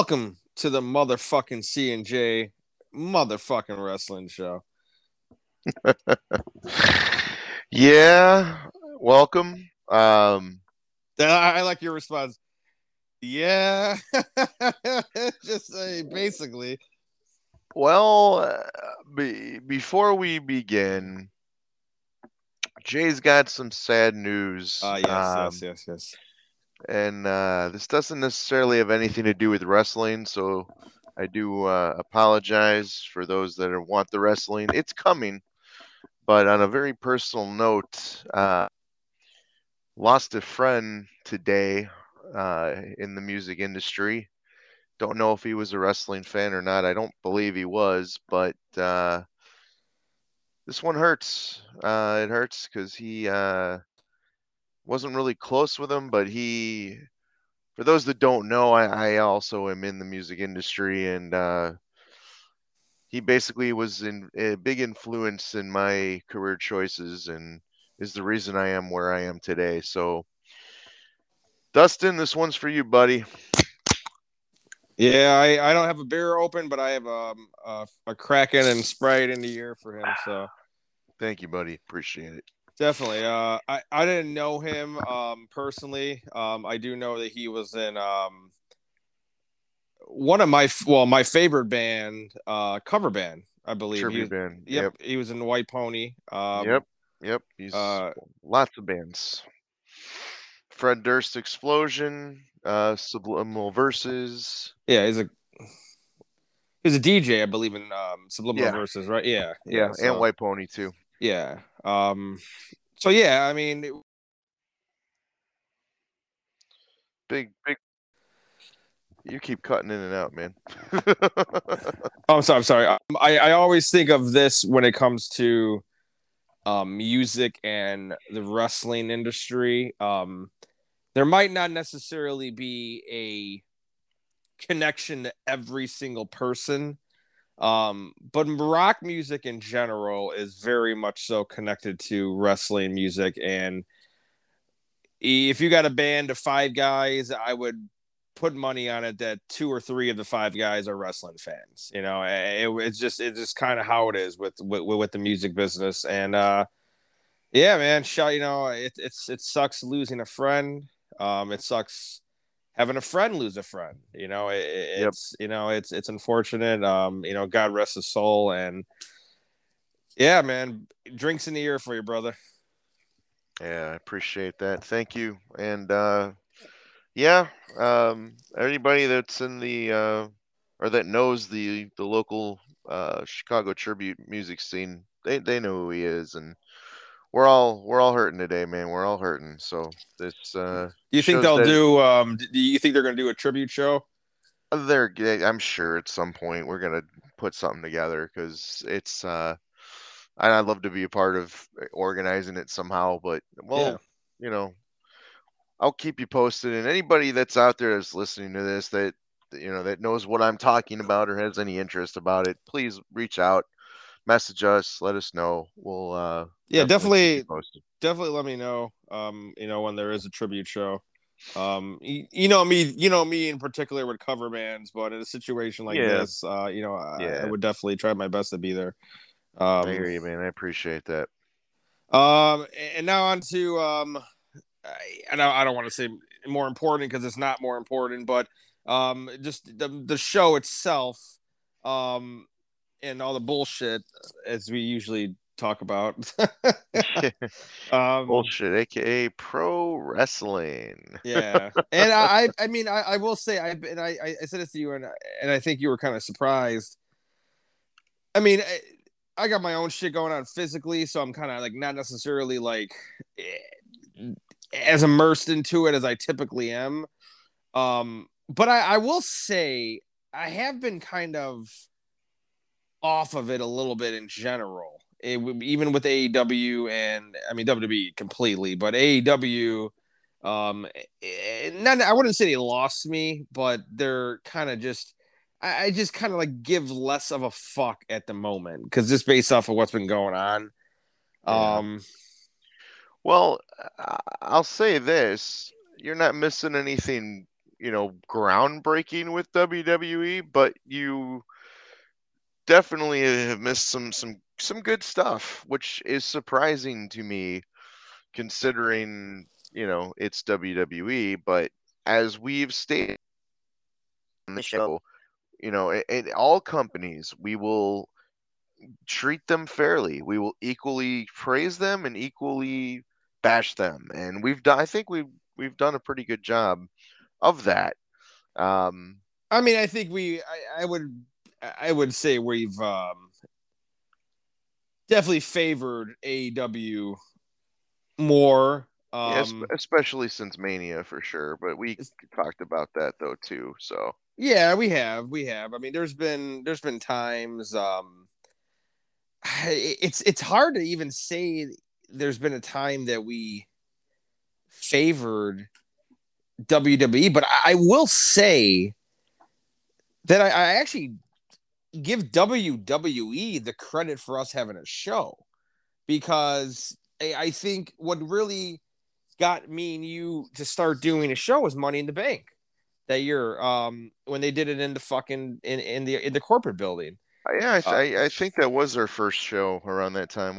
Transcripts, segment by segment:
Welcome to the motherfucking C and J motherfucking wrestling show. yeah, welcome. Um, I, I like your response. Yeah, just say basically. Well, uh, be, before we begin, Jay's got some sad news. Ah, yes, Um, yes, yes, yes. And uh, this doesn't necessarily have anything to do with wrestling. So I do uh, apologize for those that are- want the wrestling. It's coming, but on a very personal note, uh, lost a friend today uh, in the music industry. Don't know if he was a wrestling fan or not. I don't believe he was, but uh, this one hurts. Uh, it hurts because he uh, wasn't really close with him, but he, for those that don't know, I, I also am in the music industry, and uh, he basically was in a big influence in my career choices, and is the reason I am where I am today. So, Dustin, this one's for you, buddy. Yeah, I, I don't have a beer open, but I have um, a, a Kraken and Sprite in the ear for him. So Thank you, buddy. Appreciate it. Definitely. Uh, I, I didn't know him um, personally. Um, I do know that he was in um, one of my well, my favorite band, uh, cover band, I believe. He Tribute was- band. Yep, Yep. he was in White Pony. Um, Yep. Yep. He's Uh, lots of bands. Fred Durst Explosion, uh, Subliminal Verses. yeah, he's a he's a DJ, I believe, in um, Subliminal Yeah. Verses, right? Yeah, Yeah, so- and White Pony too. Yeah. Um. So yeah, I mean, it- Big, big. You keep cutting in and out, man. Oh, I'm sorry. I'm sorry. Um, I I always think of this when it comes to um music and the wrestling industry. Um, there might not necessarily be a connection to every single person. Um, but rock music in general is very much so connected to wrestling music. And if you got a band of five guys, I would put money on it that two or three of the five guys are wrestling fans. You know, it, it's just it's just kind of how it is with, with with the music business. And uh, yeah, man, shot. You know, it it's it sucks losing a friend. Um, it sucks having a friend lose a friend. You know, it, it- Yep. it's you know it's it's unfortunate. Um, you know, God rest his soul. And yeah, man, drinks in the ear for you, brother. yeah, I appreciate that. Thank you. And uh, yeah, um, anybody that's in the uh, or that knows the the local uh, Chicago tribute music scene, they they know who he is, and we're all we're all hurting today, man. We're all hurting. So this uh, You think they'll that- do? Um, do you think they're gonna do a tribute show? they're I'm sure at some point we're gonna put something together because it's uh and I'd love to be a part of organizing it somehow, but well, Yeah. you know, I'll keep you posted. And anybody that's out there that's listening to this that you know that knows what I'm talking about or has any interest about it, please reach out, message us, let us know. We'll uh Yeah, definitely, definitely let me know. Um, you know when there is a tribute show. Um, you, you know me, you know me in particular with cover bands, but in a situation like Yeah. this, uh, you know, I, I would definitely try my best to be there. I Um, hear you, man. I appreciate that. Um, and now on to um, I, and I, I don't want to say more important because it's not more important, but um, just the the show itself, um, and all the bullshit as we usually talk about. um, Bullshit, aka pro wrestling. yeah, and I, I, I mean, I, I will say, I, and I, I said this to you, and and I think you were kind of surprised. I mean, I, I got my own shit going on physically, so I'm kind of like not necessarily like eh, as immersed into it as I typically am. Um, but I, I will say I have been kind of off of it a little bit in general. It, would- even with AEW and I mean WWE completely, but AEW, um, eh, not I wouldn't say they lost me, but they're kind of just. I, I just kind of like give less of a fuck at the moment because just based off of what's been going on. Yeah. Um, Well, I'll say this: you're not missing anything you know, groundbreaking with WWE, but you definitely have missed some some some good stuff, which is surprising to me considering, you know, it's WWE, but as we've stated on the show, you know, in all companies, we will treat them fairly. We will equally praise them and equally bash them, and we've done. I think we've we've done a pretty good job of that. Um, I mean, I think we. I, I would. I would say we've um, definitely favored AEW more. Um, yes, especially since Mania for sure. But we talked about that though too. So yeah, we have, we have. I mean, there's been there's been times. Um, it's it's hard to even say there's been a time that we favored WWE, but I, I will say that I, I actually give WWE the credit for us having a show because I, think what really got me and you to start doing a show was Money in the Bank that year um, when they did it in the fucking in, in the in the corporate building. Uh, yeah, I, th- uh, I, I, think that was our first show around that time.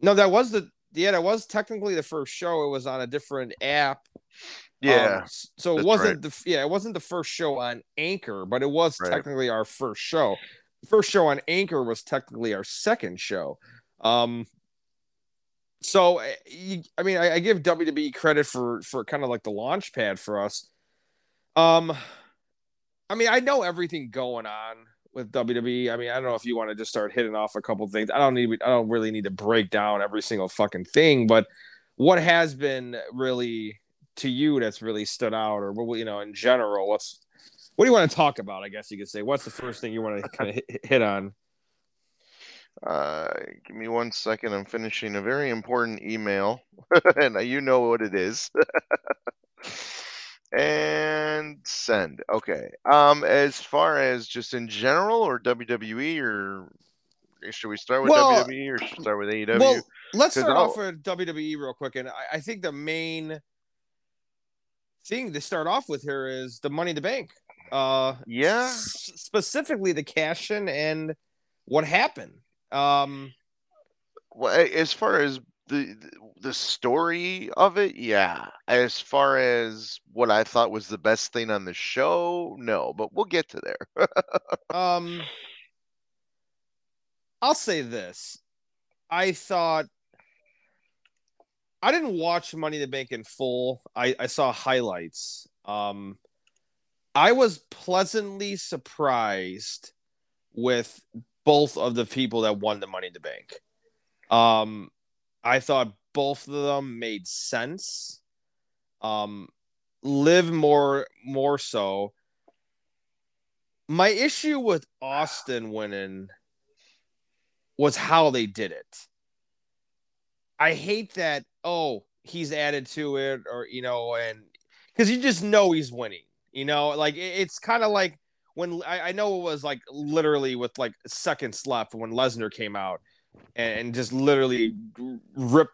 No, that was the yeah, that was technically the first show. It was on a different app. Yeah. Um, so it wasn't right. the yeah, it wasn't the first show on Anchor, but it was right. technically our first show. The first show on Anchor was technically our second show. Um so eh, I mean, I, I give WWE credit for for kind of like the launch pad for us. Um, I mean, I know everything going on with WWE. I mean, I don't know if you want to just start hitting off a couple things. I don't need. I don't really need to break down every single fucking thing, but what has been really to you that's really stood out, or what you know in general, what's what do you want to talk about? I guess you could say. What's the first thing you want to kind of hit, hit on? Uh, give me one second. I'm finishing a very important email, and you know what it is. and send. Okay. Um, as far as just in general, or WWE, or should we start with well, WWE or start with AEW? Well, let's start I'll... off with WWE real quick, and I, I, think the main thing to start off with here is the Money in the Bank. Uh, yeah. S- specifically, the cash in and what happened. Um, well, as far as the the story of it, yeah. As far as what I thought was the best thing on the show, no, but we'll get to there. um I'll say this. I thought I didn't watch Money in the Bank in full. I, I saw highlights. Um I was pleasantly surprised with both of the people that won the Money in the Bank. Um, I thought both of them made sense. Um, Liv more more so. My issue with Austin winning was how they did it. I hate that. Oh, he's added to it, or you know, and because you just know he's winning. You know, like it's kind of like when I, I, know it was like literally with like seconds left when Lesnar came out and, and just literally ripped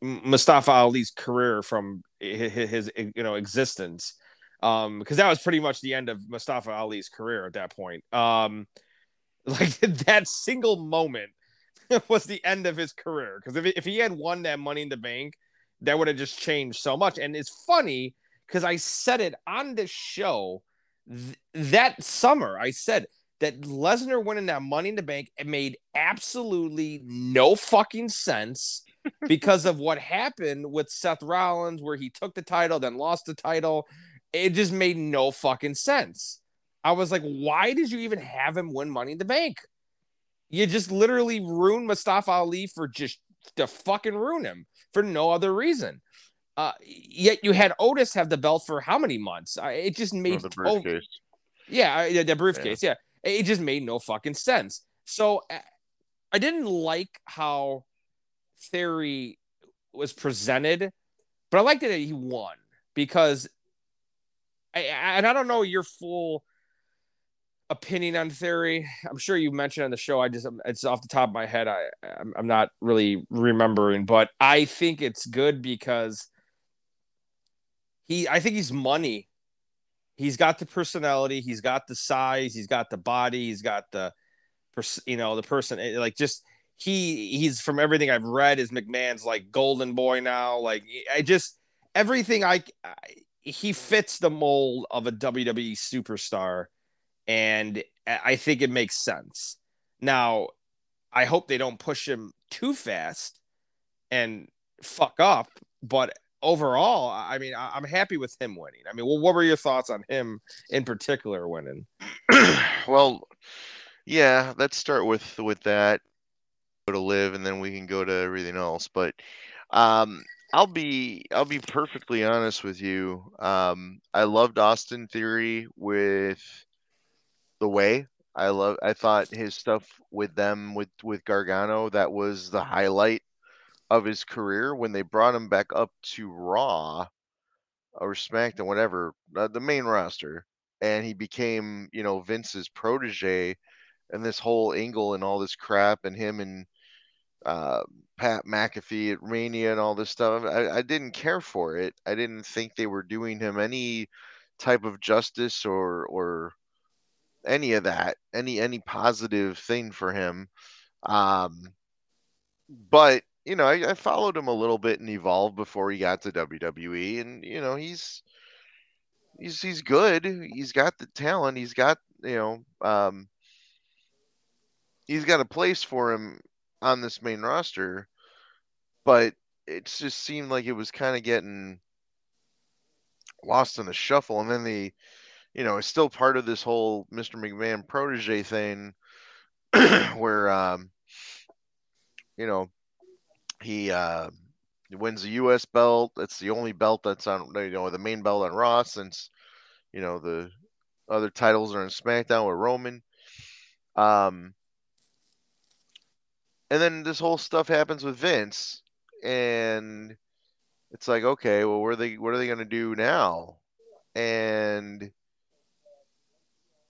Mustafa Ali's career from his, his you know existence um because that was pretty much the end of Mustafa Ali's career at that point um like that single moment was the end of his career because if, if he had won that money in the bank that would have just changed so much and it's funny because I said it on the show th- that summer. I said that Lesnar winning that Money in the Bank it made absolutely no fucking sense because of what happened with Seth Rollins, where he took the title, then lost the title. It just made no fucking sense. I was like, why did you even have him win Money in the Bank? You just literally ruined Mustafa Ali for just to fucking ruin him for no other reason. Uh, yet you had Otis have the belt for how many months? Uh, it just made oh, the briefcase. Oh, yeah, the briefcase. Yeah. yeah, it just made no fucking sense. So uh, I didn't like how Theory was presented, but I liked it that he won because, I, and I don't know your full opinion on Theory. I'm sure you mentioned on the show. I just it's off the top of my head. I I'm not really remembering, but I think it's good because he I think he's money. he's got the personality, he's got the size, he's got the body, he's got the, you know, the person eh, like just he he's from everything I've read is McMahon's like golden boy now. Like I just everything I, I he fits the mold of a WWE superstar, and I think it makes sense. Now, I hope they don't push him too fast and fuck up, but overall, I mean, I'm happy with him winning. I mean, well, what were your thoughts on him in particular winning? well, yeah, let's start with with that. Go to live, and then we can go to everything else. But um, I'll be I'll be perfectly honest with you. Um, I loved Austin Theory with the way. I love I thought his stuff with them with with Gargano that was the highlight of his career when they brought him back up to Raw or SmackDown, whatever, uh, the main roster, and he became, you know, Vince's protege, and this whole angle and all this crap, and him and uh, Pat McAfee at Mania and all this stuff. I, I didn't care for it. I didn't think they were doing him any type of justice or or any of that, any any positive thing for him. Um, but you know, I, I followed him a little bit and evolved before he got to WWE, and you know, he's he's he's good. He's got the talent. He's got you know, um, he's got a place for him on this main roster, but it just seemed like it was kind of getting lost in the shuffle. And then the, you know, it's still part of this whole Mr. McMahon protege thing where, um, you know, he, uh, wins the U.S. belt. It's the only belt that's on, you know, the main belt on Raw since, you know, the other titles are in SmackDown with Roman. Um, and then this whole stuff happens with Vince, and it's like, okay, well, what are they what are they gonna do now? And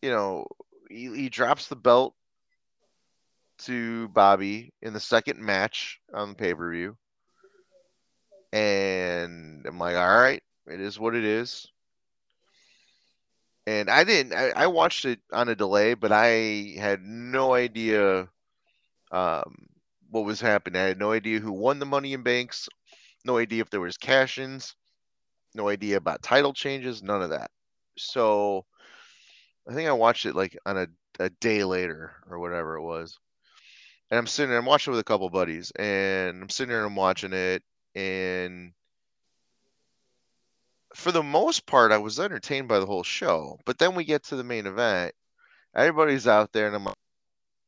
you know, he, he drops the belt to Bobby in the second match on the pay per view, and I'm like, all right, it is what it is. And I didn't. I, I watched it on a delay, but I had no idea um, what was happening. I had no idea who won the Money in Banks, no idea if there was cash-ins, no idea about title changes, none of that. So I think I watched it like on a, a day later or whatever it was. And I'm sitting there, I'm watching with a couple buddies, and I'm sitting there and I'm watching it, and for the most part, I was entertained by the whole show. But then we get to the main event, everybody's out there, and I'm going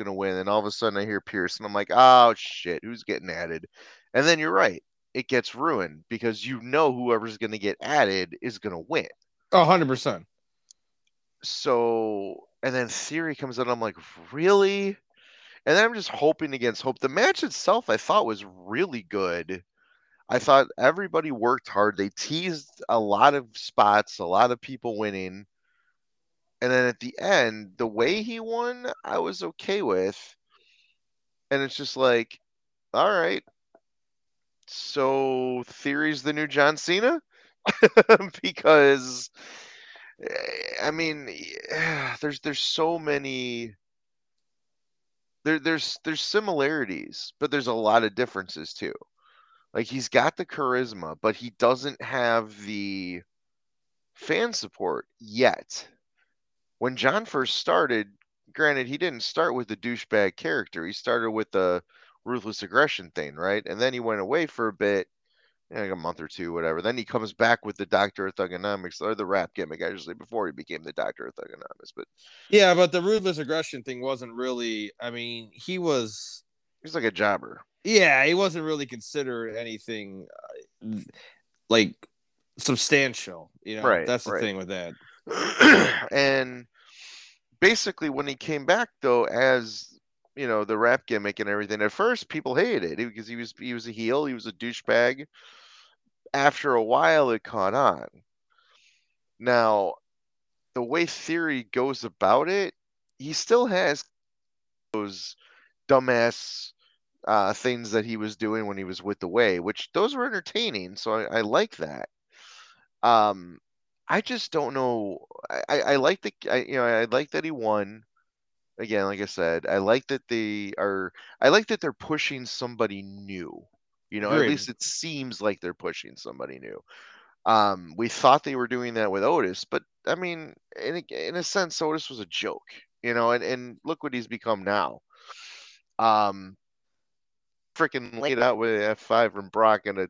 to win. And all of a sudden I hear Pearce and I'm like, oh shit, who's getting added? And then you're right. It gets ruined because you know whoever's going to get added is going to win. Oh, 100%. So, and then Theory comes out. I'm like, really? And then I'm just hoping against hope. The match itself I thought was really good. I thought everybody worked hard. They teased a lot of spots, a lot of people winning. And then at the end, the way he won, I was okay with. And it's just like, all right. So theory's the new John Cena? because I mean, there's there's so many there there's there's similarities, but there's a lot of differences too. Like he's got the charisma, but he doesn't have the fan support yet when John first started, granted, he didn't start with the douchebag character. He started with the ruthless aggression thing, right? And then he went away for a bit, like a month or two, whatever. Then he comes back with the Doctor of Thuganomics or the rap gimmick, actually, before he became the Doctor of Thuganomics. But yeah, but the ruthless aggression thing wasn't really. I mean, he was. He's like a jobber. Yeah, he wasn't really considered anything uh, like substantial. You know, right, that's the right. thing with that. and basically, when he came back, though, as you know, the rap gimmick and everything, at first people hated it because he was he was a heel, he was a douchebag. After a while, it caught on. Now, the way Theory goes about it, he still has those dumbass uh, things that he was doing when he was with the Way, which those were entertaining. So I, I like that. Um, I just don't know. I, I, I like the I, you know I like that he won. Again, like I said, I like that they are. I like that they're pushing somebody new. You know, Agreed. at least it seems like they're pushing somebody new. Um, we thought they were doing that with Otis, but I mean, in a, in a sense, Otis was a joke. You know, and, and look what he's become now. Um, freaking laid out with F five from Brock and a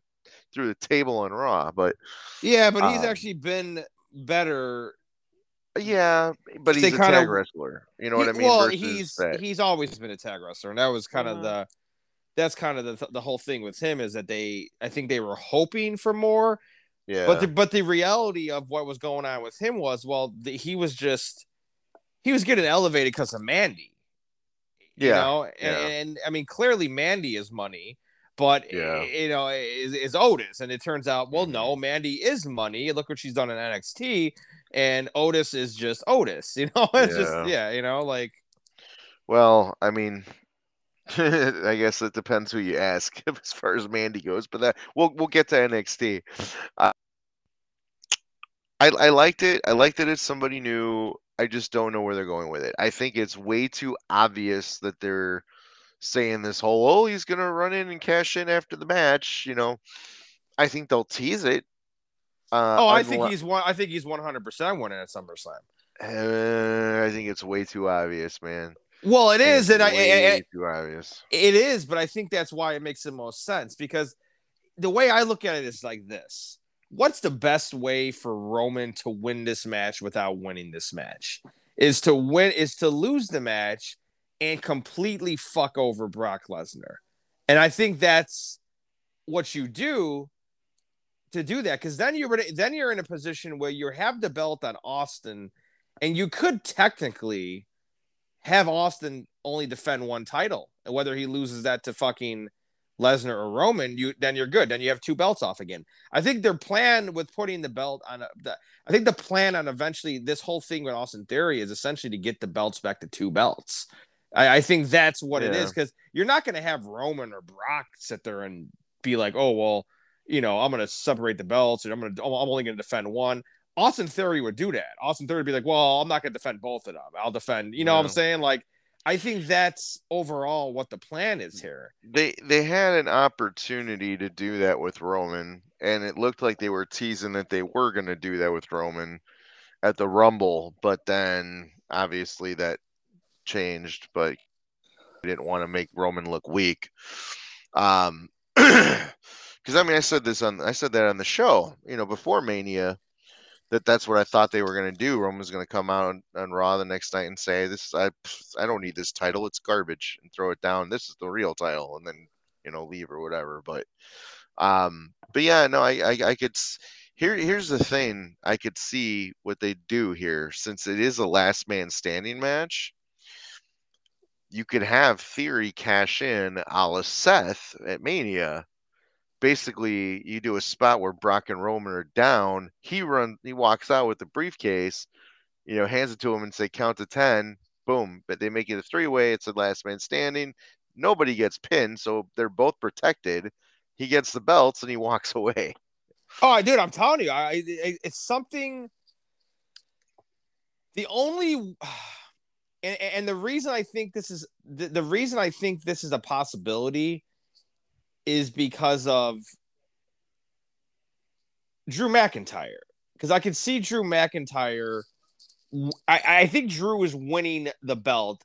through the table on Raw, but Yeah, but he's Um, actually been better. yeah, but he's a kinda- tag wrestler. You know what I mean? Well, versus he's that. he's always been a tag wrestler, and that was kind of Mhm. the that's kind of the the whole thing with him is that they I think they were hoping for more, yeah, but the but the reality of what was going on with him was well the, he was just he was getting elevated because of Mandy. you Yeah, know, and, yeah. and I mean clearly Mandy is money, but Yeah. Eh, you know is, is Otis, and it turns out well no mm-hmm. Mandy is money. Look what she's done in NXT, and Otis is just Otis. You know, it's Yeah. just yeah, you know, like Well, I mean, I guess it depends who you ask as far as Mandy goes, but that we'll we'll get to NXT. Uh, I I liked it. I liked that it's somebody new. I just don't know where they're going with it. I think it's way too obvious that they're saying this whole oh he's gonna run in and cash in after the match. You know, I think they'll tease it. Uh, oh, I think unle- he's one. I think he's one hundred percent winning at SummerSlam. Uh, I think it's way too obvious, man. Well, it is, and I, I, too obvious. It is, but I think that's why it makes the most sense because the way I look at it is like this. What's the best way for Roman to win this match without winning this match? Is to win is to lose the match and completely fuck over Brock Lesnar. And I think that's what you do to do that because then you're then you're in a position where you have the belt on Austin and you could technically have Austin only defend one title, and whether he loses that to fucking Lesnar or Roman, you then you're good. Then you have two belts off again. I think their plan with putting the belt on, a, the, I think the plan on eventually this whole thing with Austin Theory is essentially to get the belts back to two belts. I, I think that's what it Yeah. is because you're not going to have Roman or Brock sit there and be like, oh well, you know, I'm going to separate the belts and I'm going to, I'm only going to defend one. Austin Theory would do that. Austin Theory would be like, well, I'm not going to defend both of them. I'll defend. You know what I'm saying? Like, I think that's overall what the plan is here. They they had an opportunity to do that with Roman, and it looked like they were teasing that they were going to do that with Roman at the Rumble, but then obviously that changed. But they didn't want to make Roman look weak. Um, because I mean, I said this on I said that on the show, you know, before Mania, that that's what I thought they were going to do. Roman's going to come out on, on Raw the next night and say, "This I I don't need this title. It's garbage," and throw it down. This is the real title, and then you know leave or whatever. But um, but yeah, no, I I, I could. Here, here's the thing. I could see what they do here, since it is a last man standing match. You could have Theory cash in a la Seth at Mania, basically you do a spot where Brock and Roman are down. He runs, he walks out with the briefcase, you know, hands it to him and say count to ten. Boom! But they make it a three way. It's a last man standing. Nobody gets pinned, so they're both protected. He gets the belts and he walks away. Oh, dude, I'm telling you, I, I it's something. The only, and, and the reason I think this is the, the reason I think this is a possibility is because of Drew McIntyre. Because I could see Drew McIntyre. I, I think Drew is winning the belt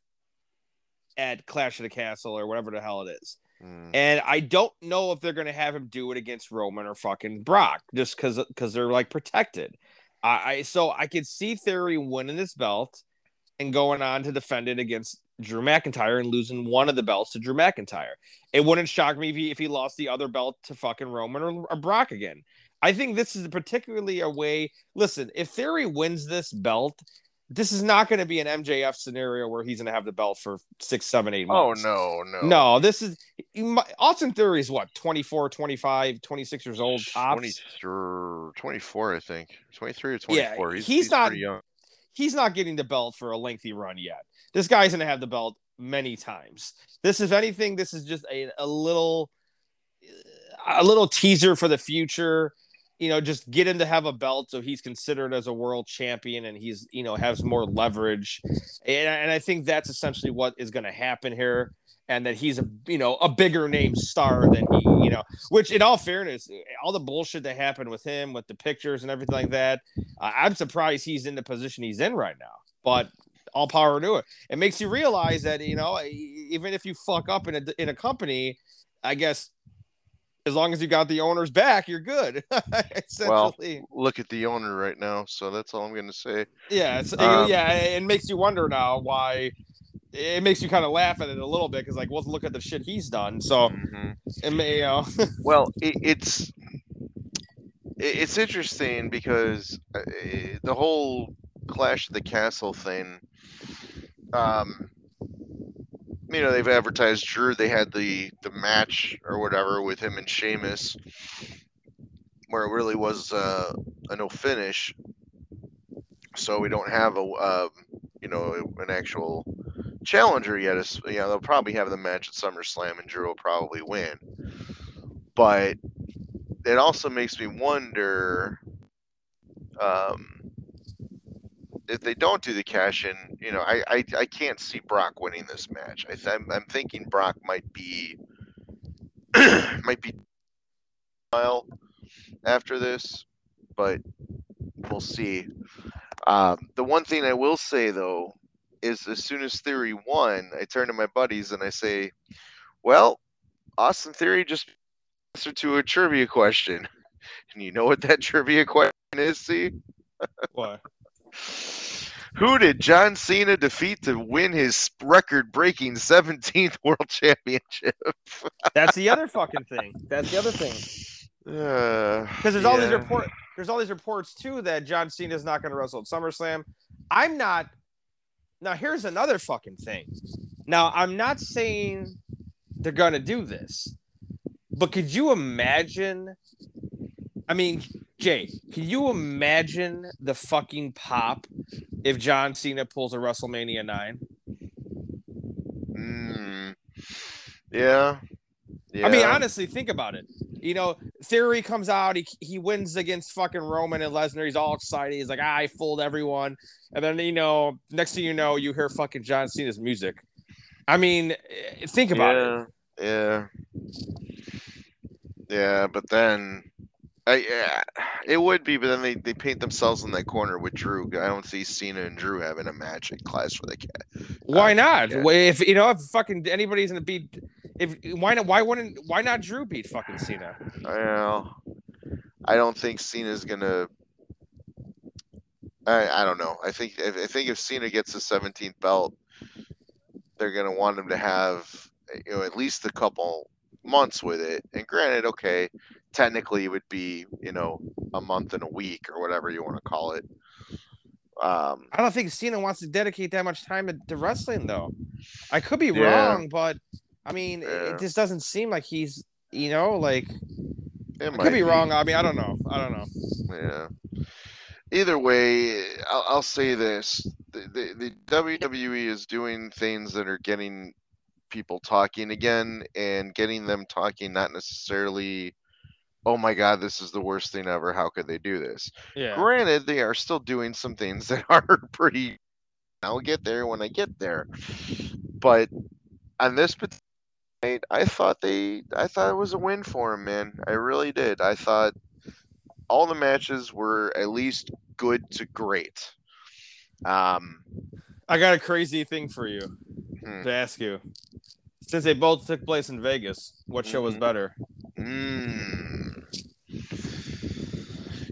at Clash of the Castle or whatever the hell it is. Mm. And I don't know if they're going to have him do it against Roman or fucking Brock just because because they're like protected. I, I so I could see Theory winning this belt and going on to defend it against Drew McIntyre and losing one of the belts to Drew McIntyre. It wouldn't shock me if he, if he lost the other belt to fucking Roman or, or Brock again. I think this is particularly a way. Listen, if Theory wins this belt, this is not going to be an MJF scenario where he's going to have the belt for six, seven, eight oh, months. Oh, no, no, No, this is Austin Theory is what 24, 25, 26 years old tops. 23, 24, I think. 23 or Yeah, 24. he's, he's he's not- young. He's not getting the belt for a lengthy run yet. This guy's to have the belt many times. This, if anything, this is just a, a little, a little teaser for the future. you know, just get him to have a belt so he's considered as a world champion and he's, you know, has more leverage. And, and I think that's essentially what is going to happen here. And that he's a, you know, a bigger name star than he, you know, which in all fairness, all the bullshit that happened with him, with the pictures and everything like that, uh, I'm surprised he's in the position he's in right now. But all power to it. It makes you realize that, you know, even if you fuck up in a, in a company, I guess as long as you got the owner's back, you're good. well, look at the owner right now. So that's all I'm going to say. Yeah, um, yeah, it makes you wonder now why. It makes you kind of laugh at it a little bit because, like, well, look at the shit he's done. So, mm-hmm. it may, you know. well, it, it's it's interesting because uh, the whole Clash of the Castle thing. Um, you know they've advertised Drew. They had the the match or whatever with him and Sheamus, where it really was uh, a no finish. So we don't have a uh, you know an actual challenger yet. You know they'll probably have the match at SummerSlam and Drew will probably win. But it also makes me wonder. Um, if they don't do the cash in, you know, I, I, I can't see Brock winning this match. I th- I'm, I'm thinking Brock might be might be while after this, but we'll see. Um, the one thing I will say though is as soon as Theory won, I turn to my buddies and I say, "Well, Austin Theory just answered to a trivia question." And you know what that trivia question is, see? What? Who did John Cena defeat to win his record breaking 17th World Championship? That's the other fucking thing. That's the other thing. Because uh, there's yeah. all these reports. There's all these reports too that John Cena is not going to wrestle at SummerSlam. I'm not. Now here's another fucking thing. Now I'm not saying they're going to do this, but could you imagine? I mean, Jay, can you imagine the fucking pop if John Cena pulls a WrestleMania nine? Mm, yeah. yeah. I mean, honestly, think about it. You know, Theory comes out, he, he wins against fucking Roman and Lesnar. He's all excited. He's like, ah, I fooled everyone. And then, you know, next thing you know, you hear fucking John Cena's music. I mean, eh, think about yeah, it. Yeah. Yeah, but then I, yeah, it would be, but then they, they paint themselves in that corner with Drew. I don't see Cena and Drew having a match at Clash for the Cat. Why not? Yeah. If you know, if fucking anybody's gonna beat, if why not? Why wouldn't? Why not Drew beat fucking Cena? Well, I don't think Cena's gonna. I, I don't know. I think if, I think if Cena gets the 17th belt, they're gonna want him to have you know at least a couple months with it. And granted, okay, technically it would be you know a month and a week or whatever you want to call it. Um, I don't think Cena wants to dedicate that much time to, wrestling though. I could be yeah. wrong, but I mean, yeah. it just doesn't seem like he's you know like. It I could be, be wrong. I mean, I don't know. I don't know. Yeah. Either way, I'll, I'll say this: the, the, the WWE is doing things that are getting people talking again and getting them talking, not necessarily oh my god, this is the worst thing ever. How could they do this? Yeah. Granted, they are still doing some things that are pretty. I'll get there when I get there, but on this night, I thought they, I thought it was a win for him, man. I really did. I thought all the matches were at least good to great. Um, I got a crazy thing for you hmm. to ask you. Since they both took place in Vegas, what show was mm-hmm. better? Mm.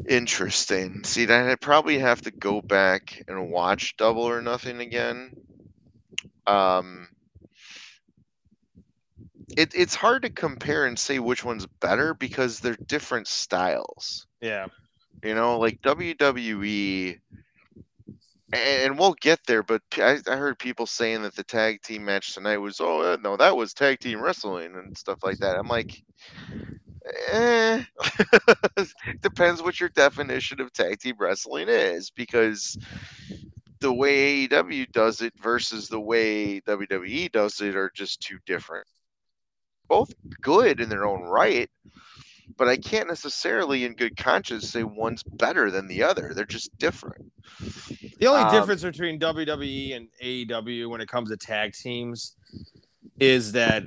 Interesting. See, then I'd probably have to go back and watch Double or Nothing again. Um, it, it's hard to compare and say which one's better because they're different styles. Yeah. You know, like WWE and we'll get there. But I, I, heard people saying that the tag team match tonight was, oh uh, no, that was tag team wrestling and stuff like that. I'm like, eh, depends what your definition of tag team wrestling is, because the way AEW does it versus the way WWE does it are just too different. Both good in their own right, but I can't necessarily, in good conscience, say one's better than the other. They're just different. The only Um, difference between WWE and AEW when it comes to tag teams is that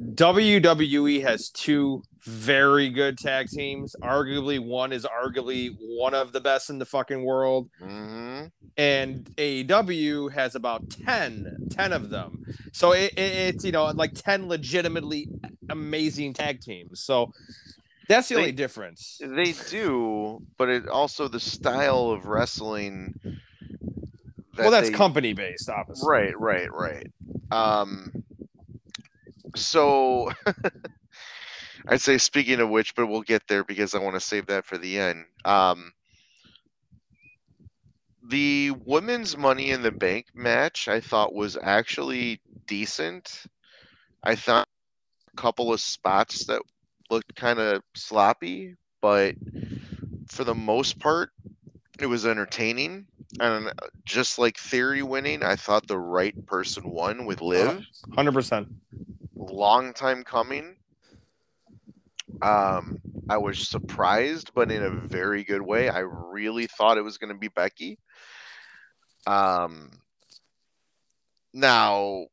WWE has two very good tag teams. Arguably, one is arguably one of the best in the fucking world. hmm and AEW has about 10, 10 of them. So it, it, it's you know like 10 legitimately amazing tag teams. So that's the They- only difference. They do, but it also the style of wrestling. that well, that's they- company based, obviously. Right, right, right. Um, so I'd say speaking of which, but we'll get there because I want to save that for the end. Um, the women's Money in the Bank match I thought was actually decent. I thought a couple of spots that looked kind of sloppy, but for the most part, it was entertaining. And just like Theory winning, I thought the right person won with Liv. 100%. Long time coming. Um, I was surprised, but in a very good way. I really thought it was going to be Becky. Um, now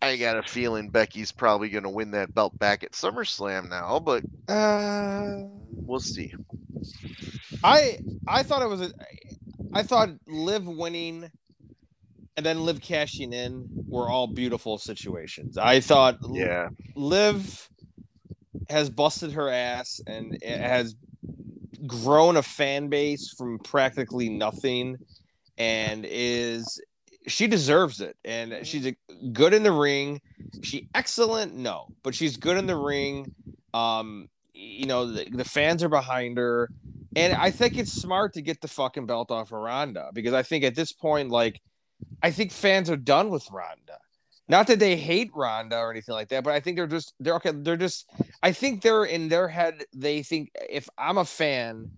I got a feeling Becky's probably going to win that belt back at SummerSlam now, but Uh, we'll see. I I thought it was a I thought Liv winning and then Liv cashing in were all beautiful situations. I thought Yeah, Liv has busted her ass and has grown a fan base from practically nothing and is she deserves it. And she's good in the ring. She excellent? No but she's good in the ring. Um you know the, the fans are behind her. And i think it's smart to get the fucking belt off of Ronda because i think at this point like i think fans are done with Ronda not that they hate Ronda or anything like that, but I think they're just they're okay. They're just I think they're in their head. They think if I'm a fan,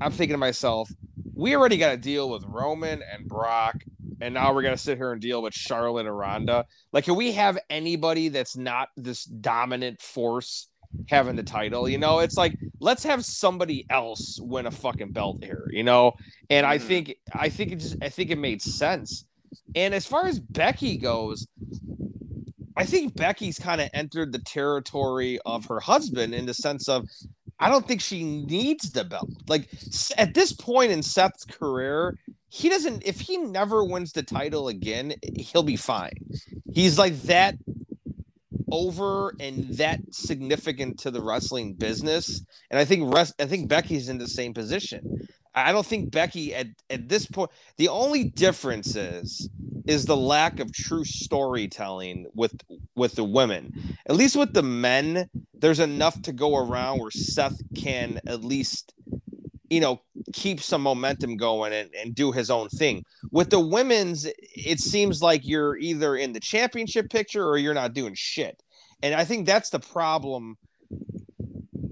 I'm thinking to myself, we already got to deal with Roman and Brock, and now we're gonna sit here and deal with Charlotte and Ronda. Like, can we have anybody that's not this dominant force having the title? You know, it's like let's have somebody else win a fucking belt here. You know, and I Mhm. think I think it just I think it made sense. And as far as Becky goes, I think Becky's kind of entered the territory of her husband in the sense of I don't think she needs the belt. Like at this point in Seth's career, he doesn't if he never wins the title again, he'll be fine. He's like that over and that significant to the wrestling business. And I think rest, I think Becky's in the same position. I don't think Becky at, at this point the only difference is is the lack of true storytelling with with the women. At least with the men, there's enough to go around where Seth can at least you know keep some momentum going and, and do his own thing. With the women's, it seems like you're either in the championship picture or you're not doing shit. And I think that's the problem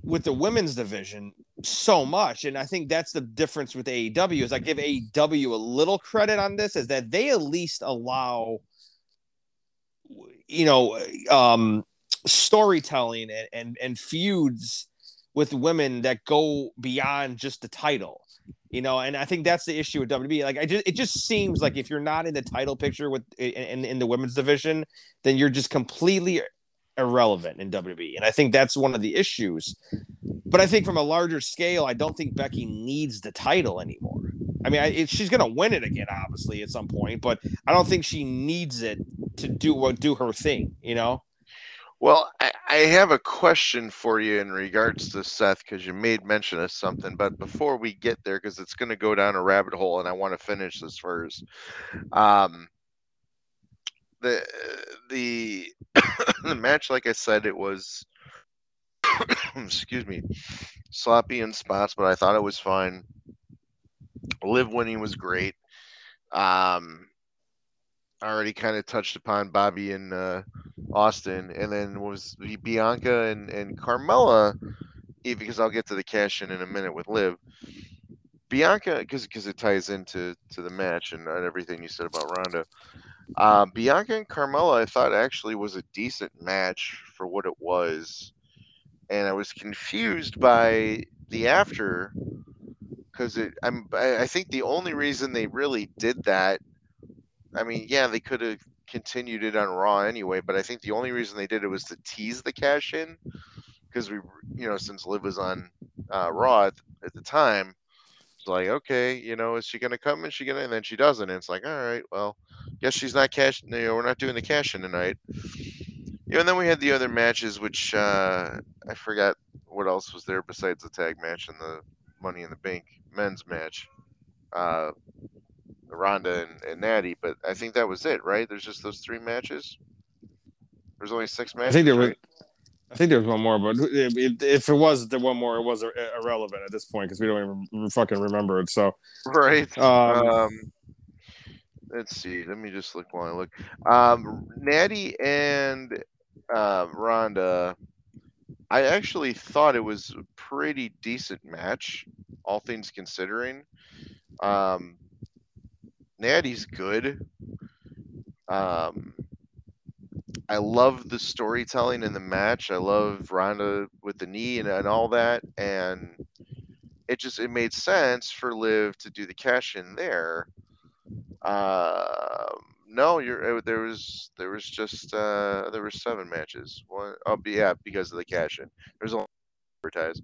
with the women's division so much. And I think that's the difference with AEW is I give AEW a little credit on this is that they at least allow you know um storytelling and and, and feuds with women that go beyond just the title. You know, and I think that's the issue with WWE. Like, I just it just seems like if you're not in the title picture with in, in, in the women's division, then you're just completely irrelevant in WWE. And I think that's one of the issues. But I think from a larger scale, I don't think Becky needs the title anymore. I mean, I, it, she's going to win it again, obviously, at some point, but I don't think she needs it to do what do her thing. You know? Well, I, I have a question for you in regards to Seth because you made mention of something. But before we get there, because it's going to go down a rabbit hole, and I want to finish this first. Um, the the the match, like I said, it was excuse me, sloppy in spots, but I thought it was fine. Liv winning was great. Um, I already kind of touched upon Bobby and uh, Austin, and then was Bianca and, and Carmella, eh, because I'll get to the cash in in a minute with Liv. Bianca, because because it ties into to the match and, and everything you said about Ronda. Uh, Bianca and Carmella, I thought actually was a decent match for what it was, and I was confused by the after because it. I'm. I think the only reason they really did that. I mean, yeah, they could have continued it on Raw anyway, but I think the only reason they did it was to tease the cash in because we, you know, since Liv was on uh, Raw at, at the time, like, okay, you know, is she gonna come? Is she gonna? And then she doesn't. And it's like, all right, well, guess she's not cash. You know, we're not doing the cash in tonight. You know, and then we had the other matches, which uh, I forgot what else was there besides the tag match and the Money in the Bank men's match. Uh, Ronda and, and Natty, but I think that was it, right? There's just those three matches. There's only six matches. I think there right? I think there was one more, but if it was the one more, it was irrelevant at this point because we don't even fucking remember it. So, right. um, Um, let's see. Let me just look while I look. Um, Natty and uh, Ronda. I actually thought it was a pretty decent match, all things considering. Um, Natty's good. Um, I love the storytelling in the match. I love Ronda with the knee and, and all that, and it just it made sense for Liv to do the cash in there. Um, no, you're uh, there was there was just uh there were seven matches. One oh yeah because of the cash in. There's only advertised.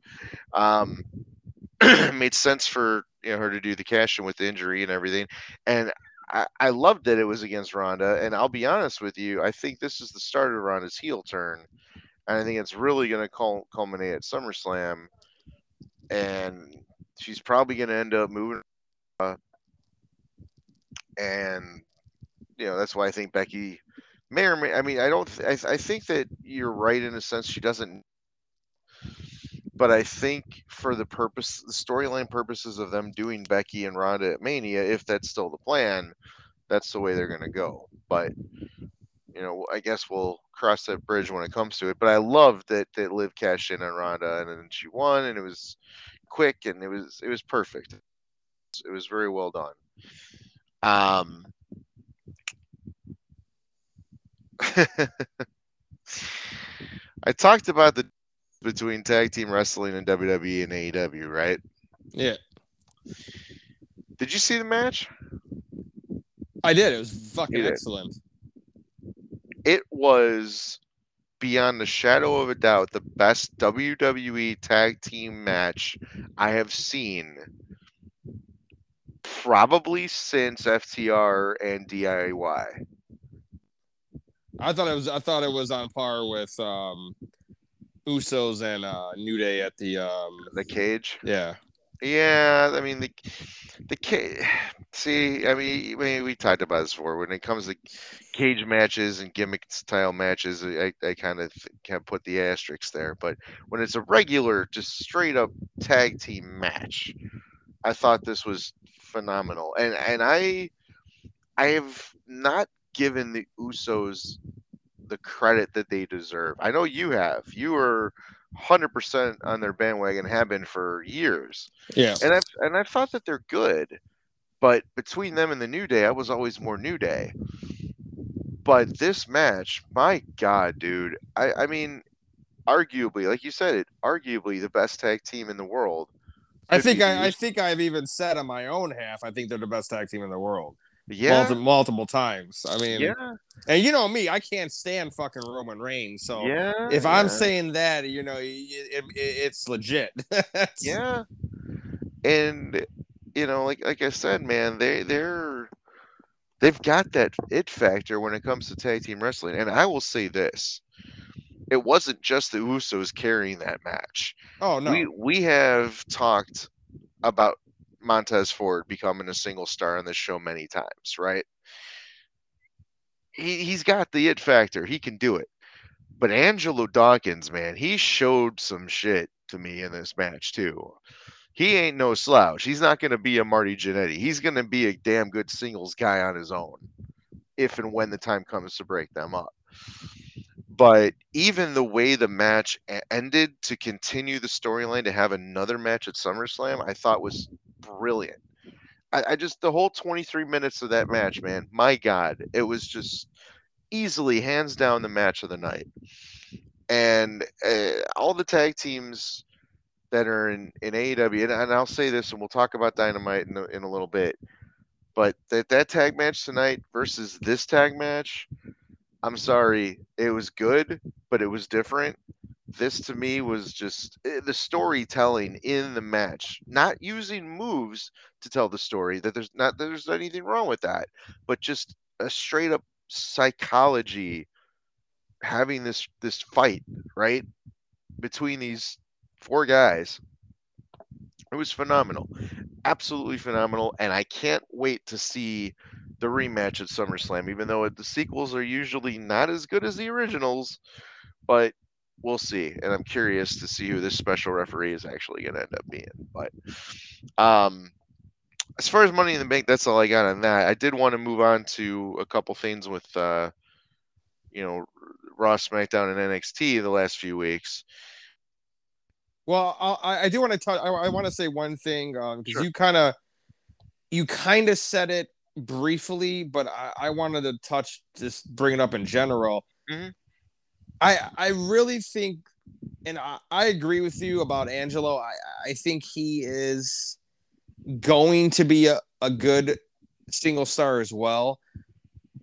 Um, made sense for you know her to do the cash in with the injury and everything, and I, I loved that it was against Ronda. And I'll be honest with you, I think this is the start of Ronda's heel turn, and I think it's really going to cul- culminate at SummerSlam, and she's probably going to end up moving. Uh, and you know that's why I think Becky may or may. I mean, I don't. Th- I, I think that you're right in a sense. She doesn't. But I think for the purpose, the storyline purposes of them doing Becky and Ronda at Mania, if that's still the plan, that's the way they're going to go. But you know, I guess we'll cross that bridge when it comes to it. But I love that that Liv cashed in on Ronda and then she won, and it was quick and it was it was perfect. It was very well done. Um, I talked about the between tag team wrestling and WWE and AEW, right? yeah, Did you see the match? I did. It was fucking excellent. It was beyond the shadow of a doubt the best WWE tag team match I have seen probably since FTR and DIY. I thought it was. I thought it was on par with um, Usos and uh, New Day at the um, The cage. yeah. Yeah, I mean the the cage. see, I mean, we, we talked about this before. When it comes to cage matches and gimmick style matches, I, I kind of can put the asterisks there. But when it's a regular, just straight up tag team match, I thought this was phenomenal. And and I I have not given the Usos the credit that they deserve. I know you have. You are 100% on their bandwagon, have been for years Yeah. and I've and I've thought that they're good, but between them and the New Day, I was always more New Day. But this match, my God, dude, I I mean, arguably, like you said, it arguably the best tag team in the world. I think I, I think I've even said on my own half. I think they're the best tag team in the world. Yeah, Multiple, multiple times. I mean, yeah, and you know me, I can't stand fucking Roman Reigns. So yeah. if I'm saying that, you know, it, it, it's legit. Yeah. And you know, like like I said, man, they they're they've got that it factor when it comes to tag team wrestling. And I will say this. It wasn't just the Usos carrying that match. Oh no. We we have talked about Montez Ford becoming a single star on this show many times, right? He he's got the it factor. He can do it. But Angelo Dawkins, man, he showed some shit to me in this match too. He ain't no slouch. He's not going to be a Marty Jannetty. He's going to be a damn good singles guy on his own, if and when the time comes to break them up. But even the way the match ended to continue the storyline to have another match at SummerSlam, I thought was brilliant. I, I just the whole 23 minutes of that match, man, my God, it was just easily hands down the match of the night. and uh, all the tag teams that are in in AEW, and, and I'll say this, and we'll talk about Dynamite in a, in a little bit. But that that tag match tonight versus this tag match, I'm sorry, it was good, but it was different. This to me was just eh, the storytelling in the match, not using moves to tell the story. That there's not there's anything wrong with that, but just a straight up psychology having this this fight right between these four guys. It was phenomenal, absolutely phenomenal, and I can't wait to see the rematch at SummerSlam. Even though the sequels are usually not as good as the originals, but we'll see. And I'm curious to see who this special referee is actually going to end up being. But um, as far as Money in the Bank, that's all I got on that. I did want to move on to a couple things with, uh, you know, Raw, SmackDown, and NXT the last few weeks. Well, I, I do want to talk. I, I want to say one thing because um, Sure. you kind of, you kind of said it briefly, but I, I wanted to touch just bring it up in general. Mhm. I I really think, and I, I agree with you about Angelo. I I think he is going to be a, a good single star as well.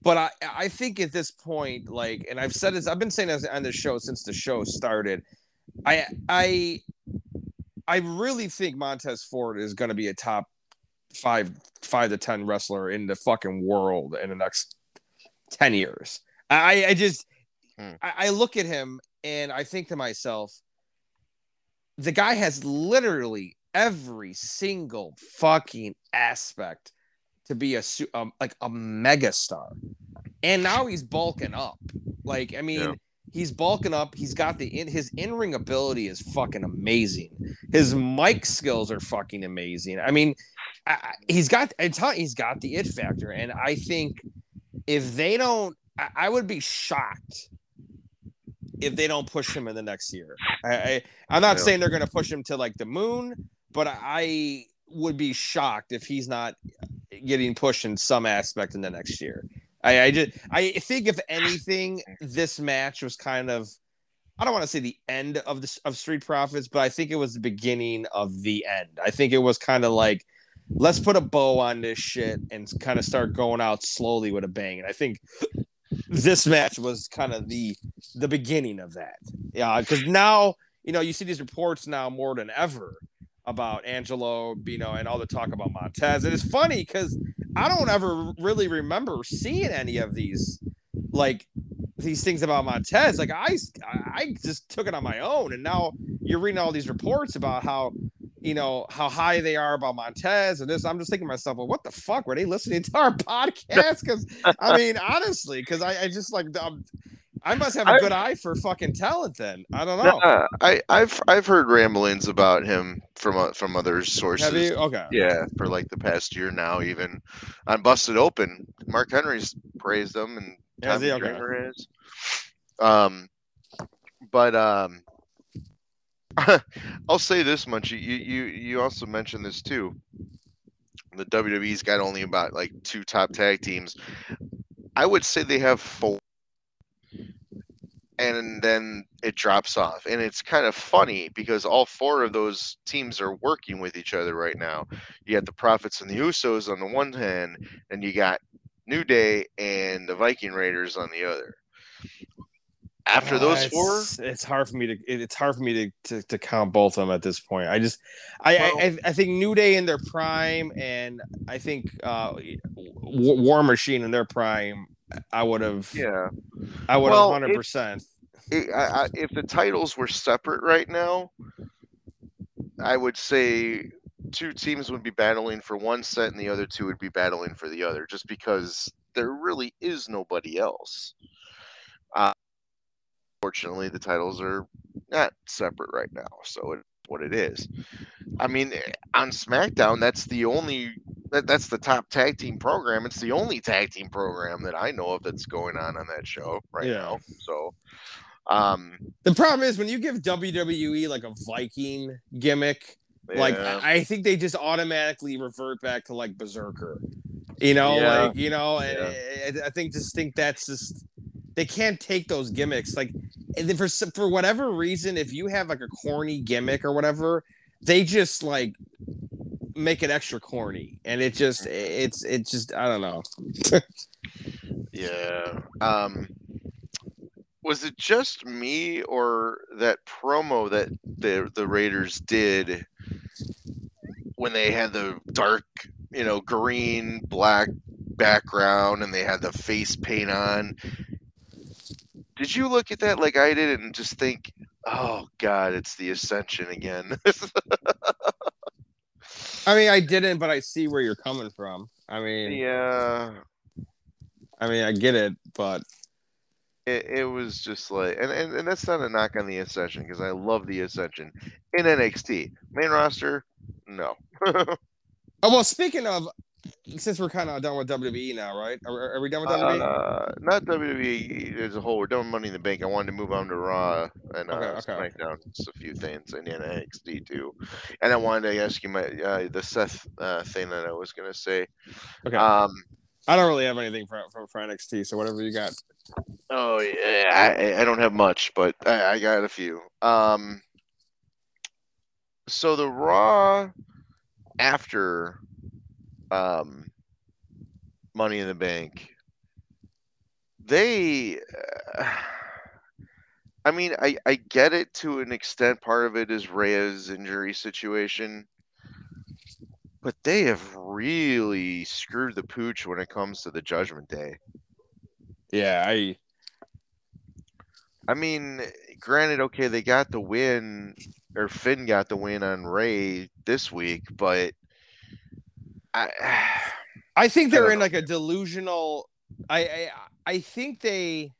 But I, I think at this point, like, and I've said this, I've been saying this on the show since the show started. I I I really think Montez Ford is going to be a top five five to ten wrestler in the fucking world in the next ten years. I I just Hmm. I, I look at him and I think to myself, the guy has literally every single fucking aspect to be a um, like a megastar, and now he's bulking up. Like I mean, Yeah. he's bulking up. He's got the in his in ring ability is fucking amazing. His mic skills are fucking amazing. I mean, I, I- he's got I tell you, he's got the it factor, and I think if they don't, I, I would be shocked if they don't push him in the next year. I, I I'm not saying they're going to push him to like the moon, but I would be shocked if he's not getting pushed in some aspect in the next year. I, I just I think if anything, this match was kind of I don't want to say the end of the of Street Profits, but I think it was the beginning of the end. I think it was kind of like let's put a bow on this shit and kind of start going out slowly with a bang. And I think this match was kind of the the beginning of that. Yeah, because now you know you see these reports now more than ever about Angelo, you know, and all the talk about Montez. And it's funny because I don't ever really remember seeing any of these like these things about Montez. Like I I just took it on my own, and now you're reading all these reports about how you know how high they are about Montez and this. I'm just thinking to myself, well, what the fuck were they listening to our podcast? Because I mean, honestly, because I, I just like um, I must have a I- good eye for fucking talent. Then I don't know. Nah, I, I've I've heard ramblings about him from uh, from other sources. Have you? Okay. Yeah, for like the past year now, even on Busted Open, Mark Henry's praised them and Has he? Tommy Okay. Dreamer has. Um, but um, I'll say this much: you you you also mentioned this too. The WWE's got only about like two top tag teams. I would say they have four, and then it drops off. And it's kind of funny because all four of those teams are working with each other right now. You got the Profits and the Usos on the one hand, and you got New Day and the Viking Raiders on the other. After Uh, those it's, four, it's hard for me to it- it's hard for me to, to, to count both of them at this point. I just I, Well- I I think New Day in their prime and I think uh War Machine in their prime. I would have yeah. I would Well, have hundred percent. it, I, I, if the titles were separate right now, I would say two teams would be battling for one set and the other two would be battling for the other, just because there really is nobody else. Uh, fortunately, the titles are not separate right now, so it's what it is. I mean, eh, on SmackDown, that's the only that, that's the top tag team program. It's the only tag team program that I know of that's going on on that show right Yeah. now. So, um, The problem is when you give WWE like a Viking gimmick, like yeah. I I think they just automatically revert back to like Berserker. You know, Yeah. like you know, and I, I think just think that's just they can't take those gimmicks. Like for for whatever reason, if you have like a corny gimmick or whatever, they just like make it extra corny, and it just it's it's just I don't know. yeah. Um. Was it just me or that promo that the the Raiders did when they had the dark, you know, green black background and they had the face paint on? Did you look at that like I did and just think, "Oh God, it's the Ascension again"? I mean, I didn't, but I see where you're coming from. I mean, yeah. I mean, I get it, but it, it was just like, and, and, and that's not a knock on the Ascension because I love the Ascension in NXT main roster. No. oh well, speaking of, since we're kind of done with WWE now, right? Are, are we done with WWE? Uh, not WWE as a whole. We're done with Money in the Bank. I wanted to move on to Raw and uh, okay, okay. SmackDown. Just a few things and then NXT too. And I wanted to ask you my uh, the Seth uh, thing that I was gonna say. Okay. Um, I don't really have anything for, for, for NXT, so whatever you got. Oh yeah, I, I don't have much, but I, I got a few. Um, so the Raw after um, Money in the Bank, they. Uh, I mean, I, I get it to an extent. Part of it is Rhea's injury situation but they have really screwed the pooch when it comes to the Judgment Day. Yeah, I. I mean, granted, okay, they got the win, or Finn got the win on Rey this week, but I. I think they're I in like a delusional. I, I I think they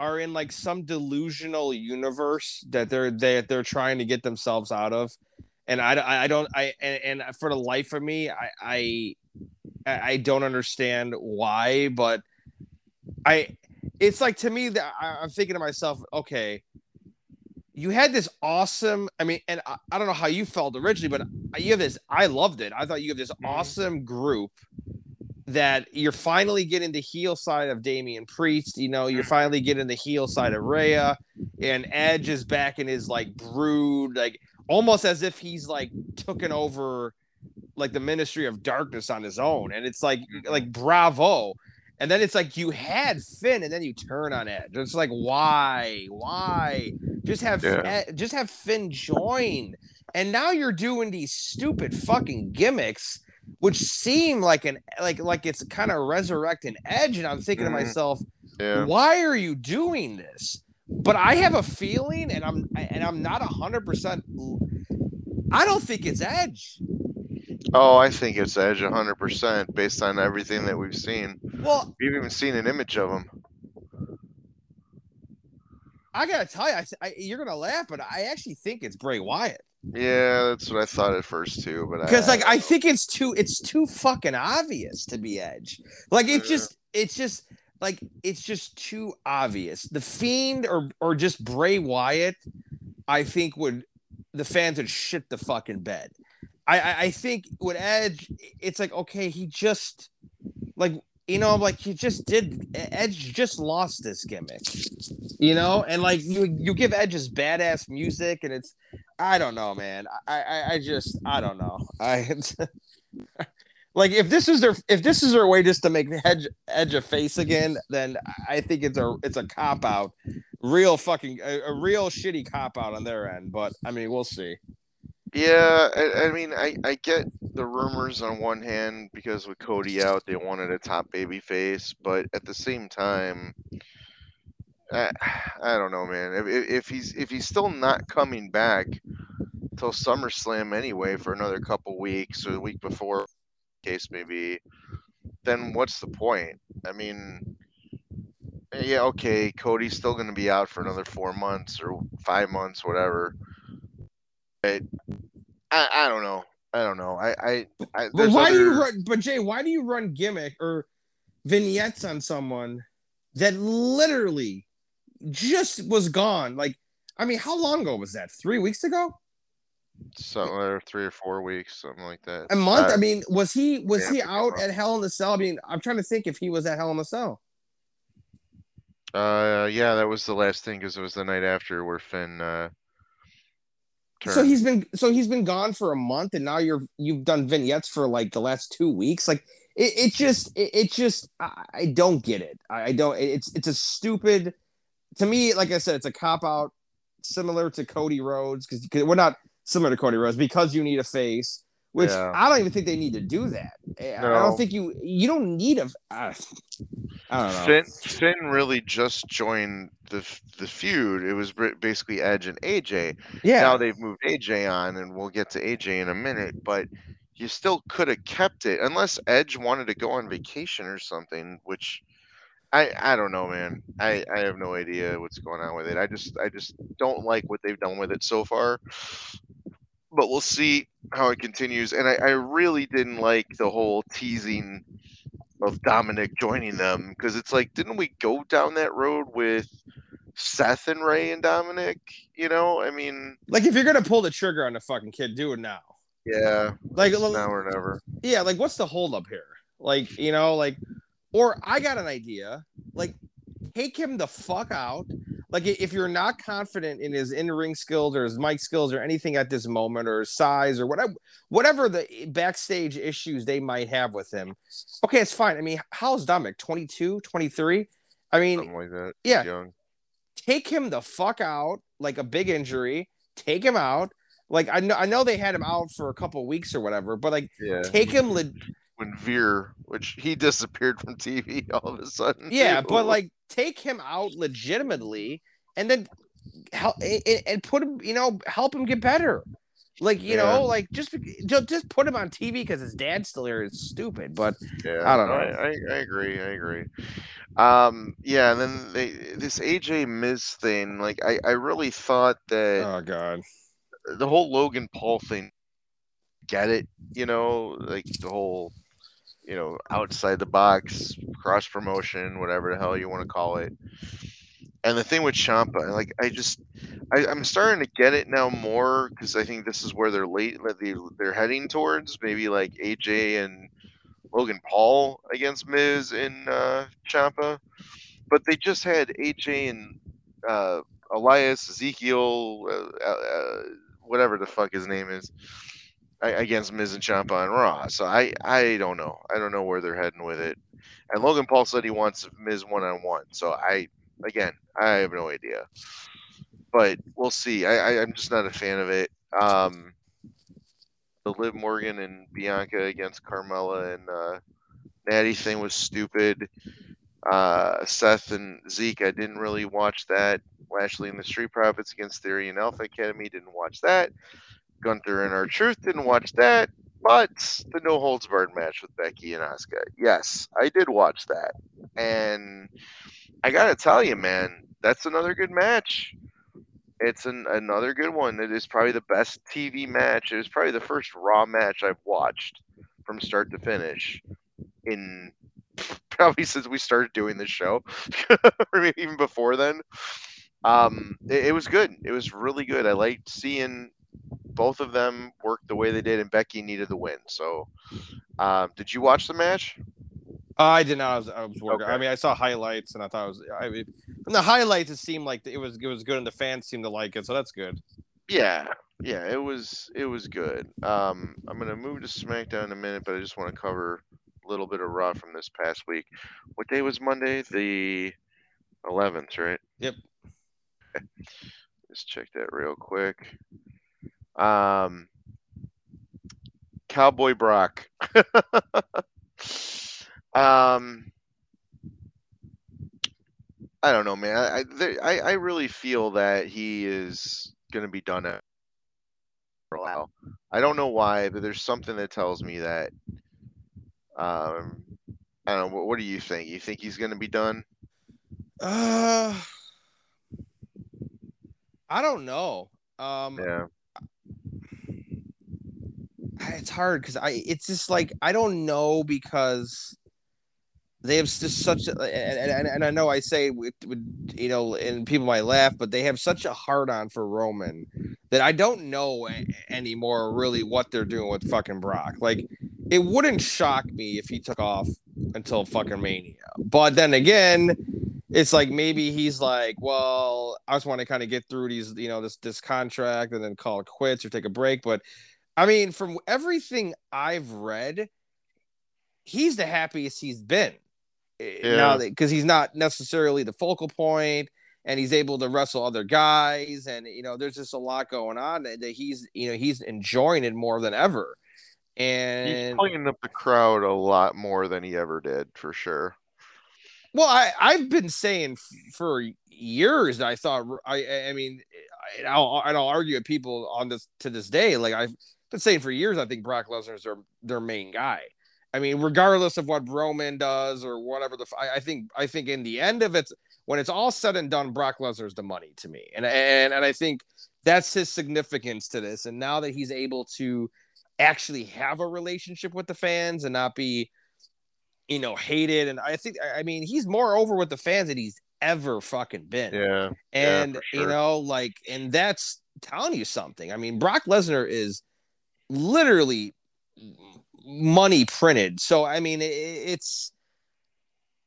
are in like some delusional universe that they're they, they're trying to get themselves out of and I, I don't I and, and for the life of me I, I I don't understand why, but I it's like to me that I'm thinking to myself, okay, you had this awesome. I mean, and I, I, don't know how you felt originally, but you have this. I loved it. I thought you have this mm-hmm. awesome group that you're finally getting the heel side of Damian Priest. You know, you're mm-hmm. finally getting the heel side of Rhea, and Edge is back in his like brood, like almost as if he's like taken over like the ministry of darkness on his own and it's like mm-hmm. like bravo and then it's like you had Finn and then you turn on Edge. It's like why? Why? Just have yeah. just have Finn join. And now you're doing these stupid fucking gimmicks which seem like an like like it's kind of resurrecting Edge and I'm thinking mm-hmm. to myself, yeah. why are you doing this? but I have a feeling, and I'm and I'm not hundred percent. I don't think it's Edge. Oh, I think it's Edge hundred percent based on everything that we've seen. Well, we've even seen an image of him. I gotta tell you, I, I, you're gonna laugh, but I actually think it's Bray Wyatt. Yeah, that's what I thought at first too, but because like I think it's too it's too fucking obvious to be Edge. Like it just it's just like it's just too obvious. The Fiend or or just Bray Wyatt, I think would the fans would shit the fucking bed. I, I, think with Edge, it's like okay, he just like you know, like he just did. Edge just lost this gimmick, you know, and like you you give Edge his badass music, and it's I don't know, man. I I, I just I don't know. I Like if this is their if this is their way just to make Edge Edge a face again, then I think it's a it's a cop out, real fucking a, a real shitty cop out on their end. But I mean, we'll see. Yeah, I, I, mean, I, I get the rumors on one hand because with Cody out, they wanted a top baby face, but at the same time, I, I don't know, man. If, if he's if he's still not coming back till SummerSlam anyway for another couple weeks or the week before case may be, then what's the point? I mean, yeah, okay, Cody's still going to be out for another four months or five months, whatever. I, I don't know. I don't know. I, I, I but why other... do you run? But Jay, why do you run gimmick or vignettes on someone that literally just was gone? Like, I mean, how long ago was that? Three weeks ago? something or three or four weeks, something like that. A month. I, I mean, was he was he out at Hell in the Cell? I mean, I'm trying to think if he was at Hell in the Cell. Uh, yeah, that was the last thing because it was the night after where Finn. Uh, So he's been so he's been gone for a month, and now you're you've done vignettes for like the last two weeks. Like it, it just it, it just I, I don't get it. I, I don't. It's it's a stupid. To me, like I said, it's a cop out, similar to Cody Rhodes because we're not similar to Cody Rhodes because you need a face. Which Yeah. I don't even think they need to do that. I I don't think you you don't need a. I, I don't know. Finn, Finn really just joined the the feud. It was basically Edge and AJ. Yeah, Now they've moved AJ on, and we'll get to AJ in a minute. But you still could have kept it unless Edge wanted to go on vacation or something. Which I I don't know, man. I I have no idea what's going on with it. I just I just don't like what they've done with it so far. But we'll see how it continues. And I, I really didn't like the whole teasing of Dominic joining them because it's like, didn't we go down that road with Seth and Rey and Dominic? You know, I mean, like if you're gonna pull the trigger on the fucking kid, do it now. yeah, Like now or never. yeah, like what's the holdup here? Like, you know, like, or I got an idea. Like, take him the fuck out. Like, if you're not confident in his in-ring skills or his mic skills or anything at this moment or his size or whatever, whatever the backstage issues they might have with him, okay, it's fine. I mean, how's Dominic? 22, 23? I mean, like that. yeah. Young. take him the fuck out, like a big injury. Take him out. Like I know, I know they had him out for a couple weeks or whatever, but like Yeah. take him. Le- When Veer, which he disappeared from TV all of a sudden. yeah, too. but like take him out legitimately, and then help and, and put him. You know, help him get better. Like you Yeah. know, like just just just put him on TV because his dad's still here. It's stupid, but Yeah, I don't know. I, I, I agree. I agree. Um, yeah, and then they this AJ Miz thing, like I, I really thought that oh god, the whole Logan Paul thing, get it, you know, like the whole, you know, outside the box, cross promotion, whatever the hell you want to call it. And the thing with Ciampa, like I just, I, I'm starting to get it now more because I think this is where they're late, they, they're heading towards. Maybe like AJ and Logan Paul against Miz and uh, Ciampa, but they just had AJ and uh, Elias Ezekiel, uh, uh, whatever the fuck his name is, against Miz and Ciampa on Raw. So I I don't know. I don't know where they're heading with it. And Logan Paul said he wants Miz one on one. So I again I have no idea. But we'll see. I, I I'm just not a fan of it. Um, the Liv Morgan and Bianca against Carmella and uh, Natty thing was stupid. Uh, Seth and Zeke, I didn't really watch that. Lashley and the Street Profits against Theory and Alpha Academy, didn't watch that. Gunther and R-Truth, didn't watch that. But the No Holds Barred match with Becky and Asuka, yes, I did watch that. And I gotta tell you, man, that's another good match. It's an, another good one. It is probably the best TV match. It was probably the first Raw match I've watched from start to finish in probably since we started doing this show, or maybe even before then. Um, it, it was good. It was really good. I liked seeing both of them worked the way they did, and Becky needed the win. So, um, did you watch the match? I did not. I was, I was working. I mean, I saw highlights and I thought it was. I mean, from the highlights, it seemed like it was it was good, and the fans seemed to like it, so that's good. Yeah, yeah, it was it was good. Um, I'm gonna move to SmackDown in a minute, but I just want to cover a little bit of Raw from this past week. What day was Monday? The 11th, right? Yep. Okay. Just check that real quick. Um, Cowboy Brock. um, I don't know, man. I I, there, I I really feel that he is gonna be done at for a while. I don't know why, but there's something that tells me that. Um, I don't know. What, what do you think? You think he's gonna be done? Uh, I don't know. Um, Yeah. It's hard because I it's just like I don't know because they have just such a, and, and, and I know I say with, with you know and people might laugh but they have such a hard on for Roman that I don't know a- anymore really what they're doing with fucking Brock like it wouldn't shock me if he took off until fucking Mania but then again it's like maybe he's like, well, I just want to kind of get through these, you know, this this contract and then call it quits or take a break. But I mean, from everything I've read, he's the happiest he's been. Eh, Yeah. Now because he's not necessarily the focal point and he's able to wrestle other guys and you know there's just a lot going on that he's you know he's enjoying it more than ever and He's playing up the crowd a lot more than he ever did, for sure. Well, I I've been saying for years. I thought I I mean I, I'll I don't argue with people on this to this day. Like I've been saying for years, I think Brock Lesnar's their their main guy. I mean, regardless of what Roman does or whatever the I think I think in the end of it, when it's all said and done, Brock Lesnar's the money to me, and and and I think that's his significance to this. And now that he's able to actually have a relationship with the fans and not be you know, hated. And I think, I mean, he's more over with the fans than he's ever fucking been. Yeah. and, for you know, like, and that's telling you something. I mean, Brock Lesnar is literally money printed. So, I mean, it, it's,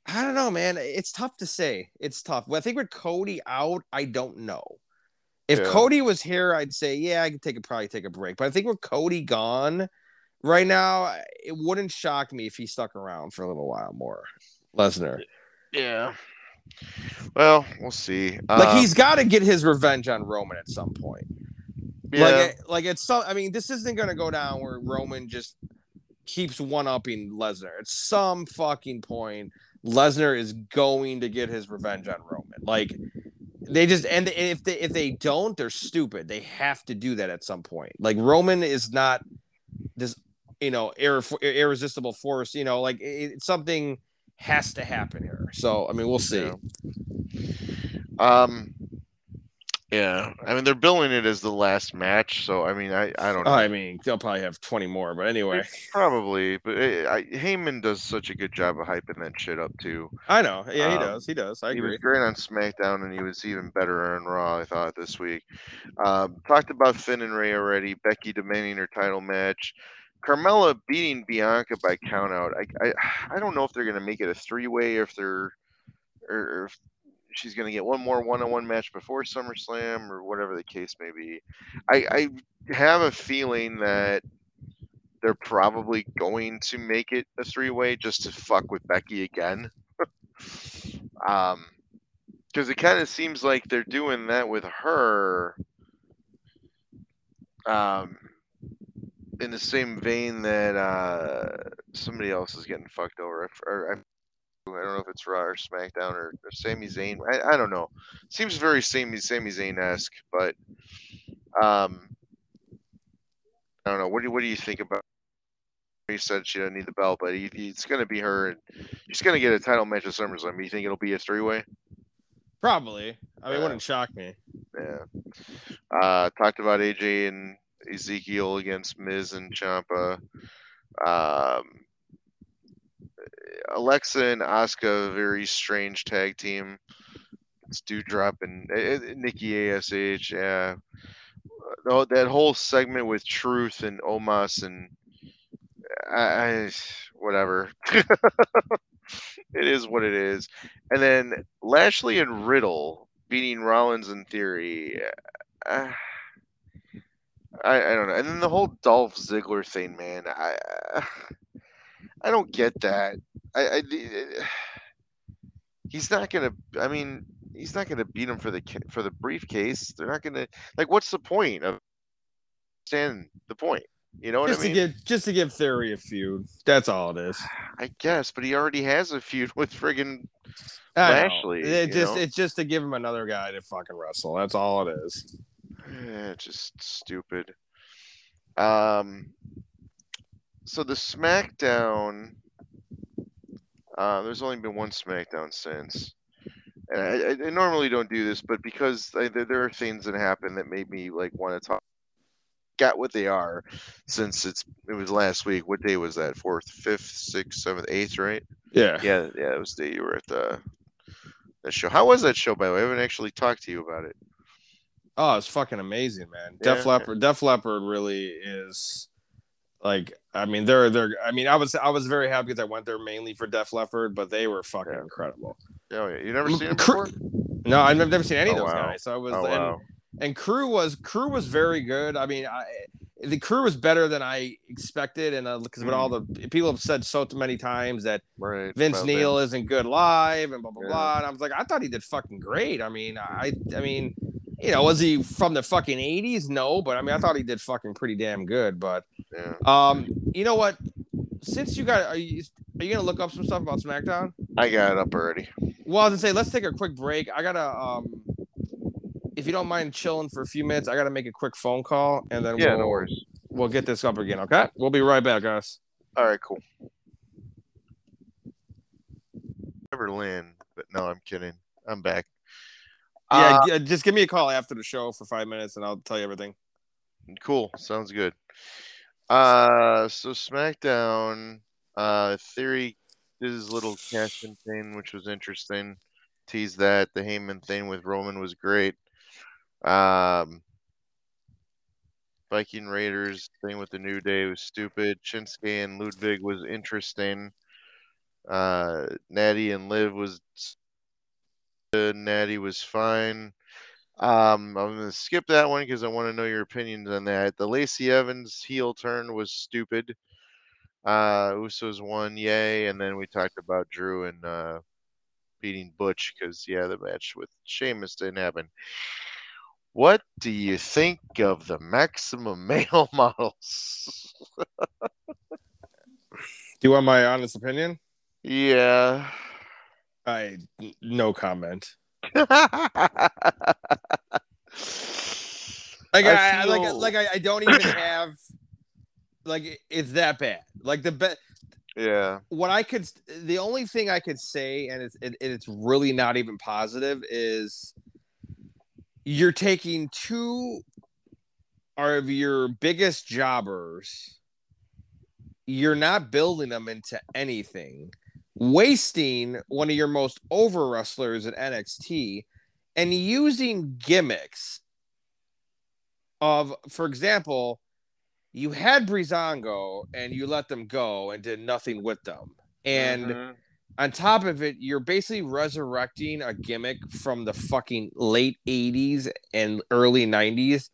I don't know, man. It's tough to say. It's tough. I think with Cody out, I don't know. If Yeah. Cody was here, I'd say, yeah, I could take a probably take a break. But I think with Cody gone right now, it wouldn't shock me if he stuck around for a little while more. Lesnar. Yeah. Well, we'll see. Like Um, he's got to get his revenge on Roman at some point. Yeah, Like, like it's some. I mean, this isn't gonna go down where Roman just keeps one upping Lesnar. At some fucking point, Lesnar is going to get his revenge on Roman. Like they just and if they if they don't, they're stupid. They have to do that at some point. Like Roman is not this, you know, irre- irresistible force. You know, like it, it's something has to happen here. So I mean, we'll see. Yeah. Um. Yeah, I mean they're billing it as the last match, so I mean I I don't know. I mean, they'll probably have twenty more, but anyway, Probably, but it, I, Heyman does such a good job of hyping that shit up too. I know. Yeah, he Um, does. He does. I he agree. was great on SmackDown, and he was even better on Raw. I thought this week. Um, talked about Finn and Rey already. Becky demanding her title match. Carmella beating Bianca by countout. I, I I don't know if they're gonna make it a three way, if they're or, or if she's gonna get one more one on one match before SummerSlam, or whatever the case may be. I I have a feeling that they're probably going to make it a three way just to fuck with Becky again. um, because it kind of seems like they're doing that with her. Um, in the same vein that uh somebody else is getting fucked over. I, I, I don't know if it's Raw or SmackDown or, or Sami Zayn. I, I don't know. Seems very Sami Sami Zayn esque, but um, I don't know. What do what do you think about? You said she doesn't need the belt, but he, he- it's going to be her, and she's going to get a title match at SummerSlam. You think it'll be a three way? Probably. I mean, it wouldn't shock me. Yeah. Uh, talked about AJ and Ezekiel against Miz and Ciampa. Um, Alexa and Asuka, very strange tag team. It's Doudrop and uh, Nikki Ash. Yeah. Oh, that whole segment with Truth and Omos and I, I whatever. it is what it is. And then Lashley and Riddle beating Rollins in theory. Uh, I, I don't know. And then the whole Dolph Ziggler thing, man. I I don't get that. I, I he's not gonna. I mean, he's not gonna beat him for the for the briefcase. They're not gonna like. What's the point of stand the point? You know what Just I mean? to give just to give Theory a feud. That's all it is. I guess, but he already has a feud with friggin' I know. It just know? it's just to give him another guy to fucking wrestle. That's all it is. Eh, just stupid. Um, so the SmackDown, uh, there's only been one SmackDown since, and I, I- normally don't do this, but because I, there, there are things that happen that made me like want to talk. Got what they are, since it's it was last week. What day was that? Fourth, fifth, sixth, seventh, eighth, right? Yeah. Yeah, yeah, it was the day you were at the the show. How was that show, by the way? I haven't actually talked to you about it. Oh, it's fucking amazing, man. Def Yeah. Leppard, Def Leppard really is like I mean they're they're I mean I was I was very happy that I went there mainly for Def Leppard, but they were fucking Yeah. incredible. Oh yeah, you never seen Cru- before? No, I've never seen any of Oh, those wow. guys. So I was Oh and, wow. and Crüe was Crüe was very good. I mean, I, the Crüe was better than I expected, and uh, because with all mm. the people have said so many times that Right. Vince Neil isn't good live and blah blah Yeah. blah. And I was like, I thought he did fucking great. I mean, I I mean, you know, was he from the fucking eighties? No, but I mean, I thought he did fucking pretty damn good. But. Yeah. um, you know what? Since you got, are you are you gonna look up some stuff about SmackDown? I got it up already. Well, I was gonna say, let's take a quick break. I gotta, um, if you don't mind chilling for a few minutes, I gotta make a quick phone call, and then Yeah, we'll, no worries. we'll get this up again. Okay, we'll be right back, guys. All right, cool. Neverland, but no, I'm kidding. I'm back. Yeah, Uh, just give me a call after the show for five minutes, and I'll tell you everything. cool. Sounds good. Uh, so SmackDown, uh, Theory did his little cash in thing, which was interesting. Tease that the Heyman thing with Roman was great. Um, Viking Raiders thing with the New Day was stupid. Shinsuke and Ludwig was interesting. Uh, Natty and Liv was uh, Natty was fine. Um, I'm gonna skip that one because I want to know your opinions on that. The Lacey Evans heel turn was stupid. Uh, Usos won, yay, and then we talked about Drew and uh, beating Butch because yeah, the match with Sheamus didn't happen. What do you think of the maximum male models? Do you want my honest opinion? yeah. I no comment. Like I I, I- like like I, I don't even have like it's that bad. Like the best. yeah. what I could the only thing I could say, and it's it, it's really not even positive, is you're taking two of your biggest jobbers, you're not building them into anything, wasting one of your most over wrestlers at NXT, and using gimmicks of, for example, you had Breezango and you let them go and did nothing with them. And Mhm. on top of it, you're basically resurrecting a gimmick from the fucking late 80s and early 90s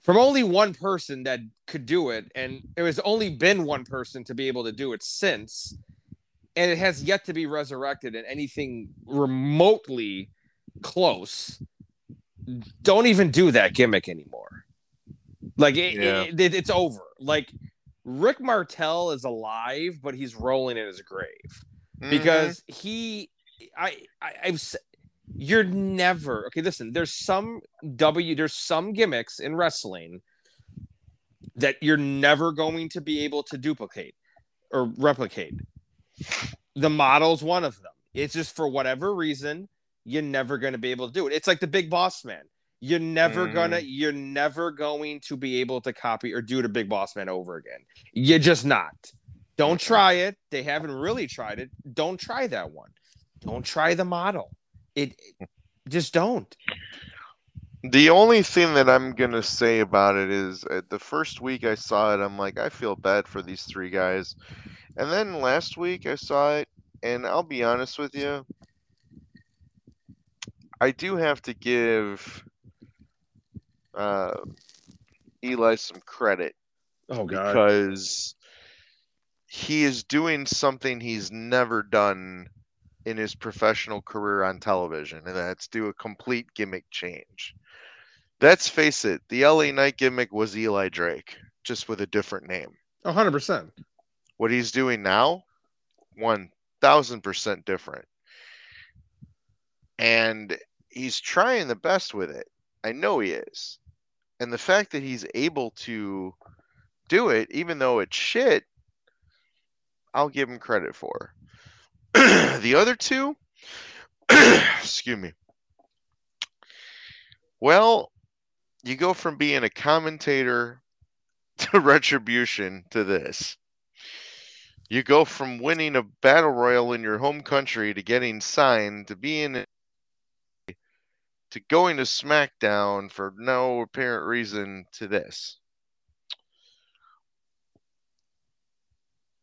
from only one person that could do it. And it was only been one person to be able to do it since. And it has yet to be resurrected in anything remotely close. Don't even do that gimmick anymore. Like it, Yeah. it- it- it's over. Like Rick Martel is alive, but he's rolling in his grave because mm-hmm. he I, I I've you're never okay. Listen, there's some W, there's some gimmicks in wrestling that you're never going to be able to duplicate or replicate. The model's one of them. It's just for whatever reason you're never going to be able to do it. It's like the Big Boss Man. You're never Mhm. gonna. You're never going to be able to copy or do the Big Boss Man over again. You're just not. Don't try it. They haven't really tried it. Don't try that one. Don't try the model. It, it- just don't. The only thing that I'm gonna say about it is uh, the first week I saw it, I'm like, I feel bad for these three guys. And then last week I saw it, and I'll be honest with you, I do have to give uh, Eli some credit Oh God! because he is doing something he's never done in his professional career on television, and that's do a complete gimmick change. Let's face it, the LA Knight gimmick was Eli Drake, just with a different name. hundred percent. What he's doing now, one thousand percent different. And he's trying the best with it. I know he is. And the fact that he's able to do it, even though it's shit, I'll give him credit for. the other two, excuse me. Well, you go from being a commentator to retribution to this. You go from winning a battle royal in your home country to getting signed to being to going to SmackDown for no apparent reason to this.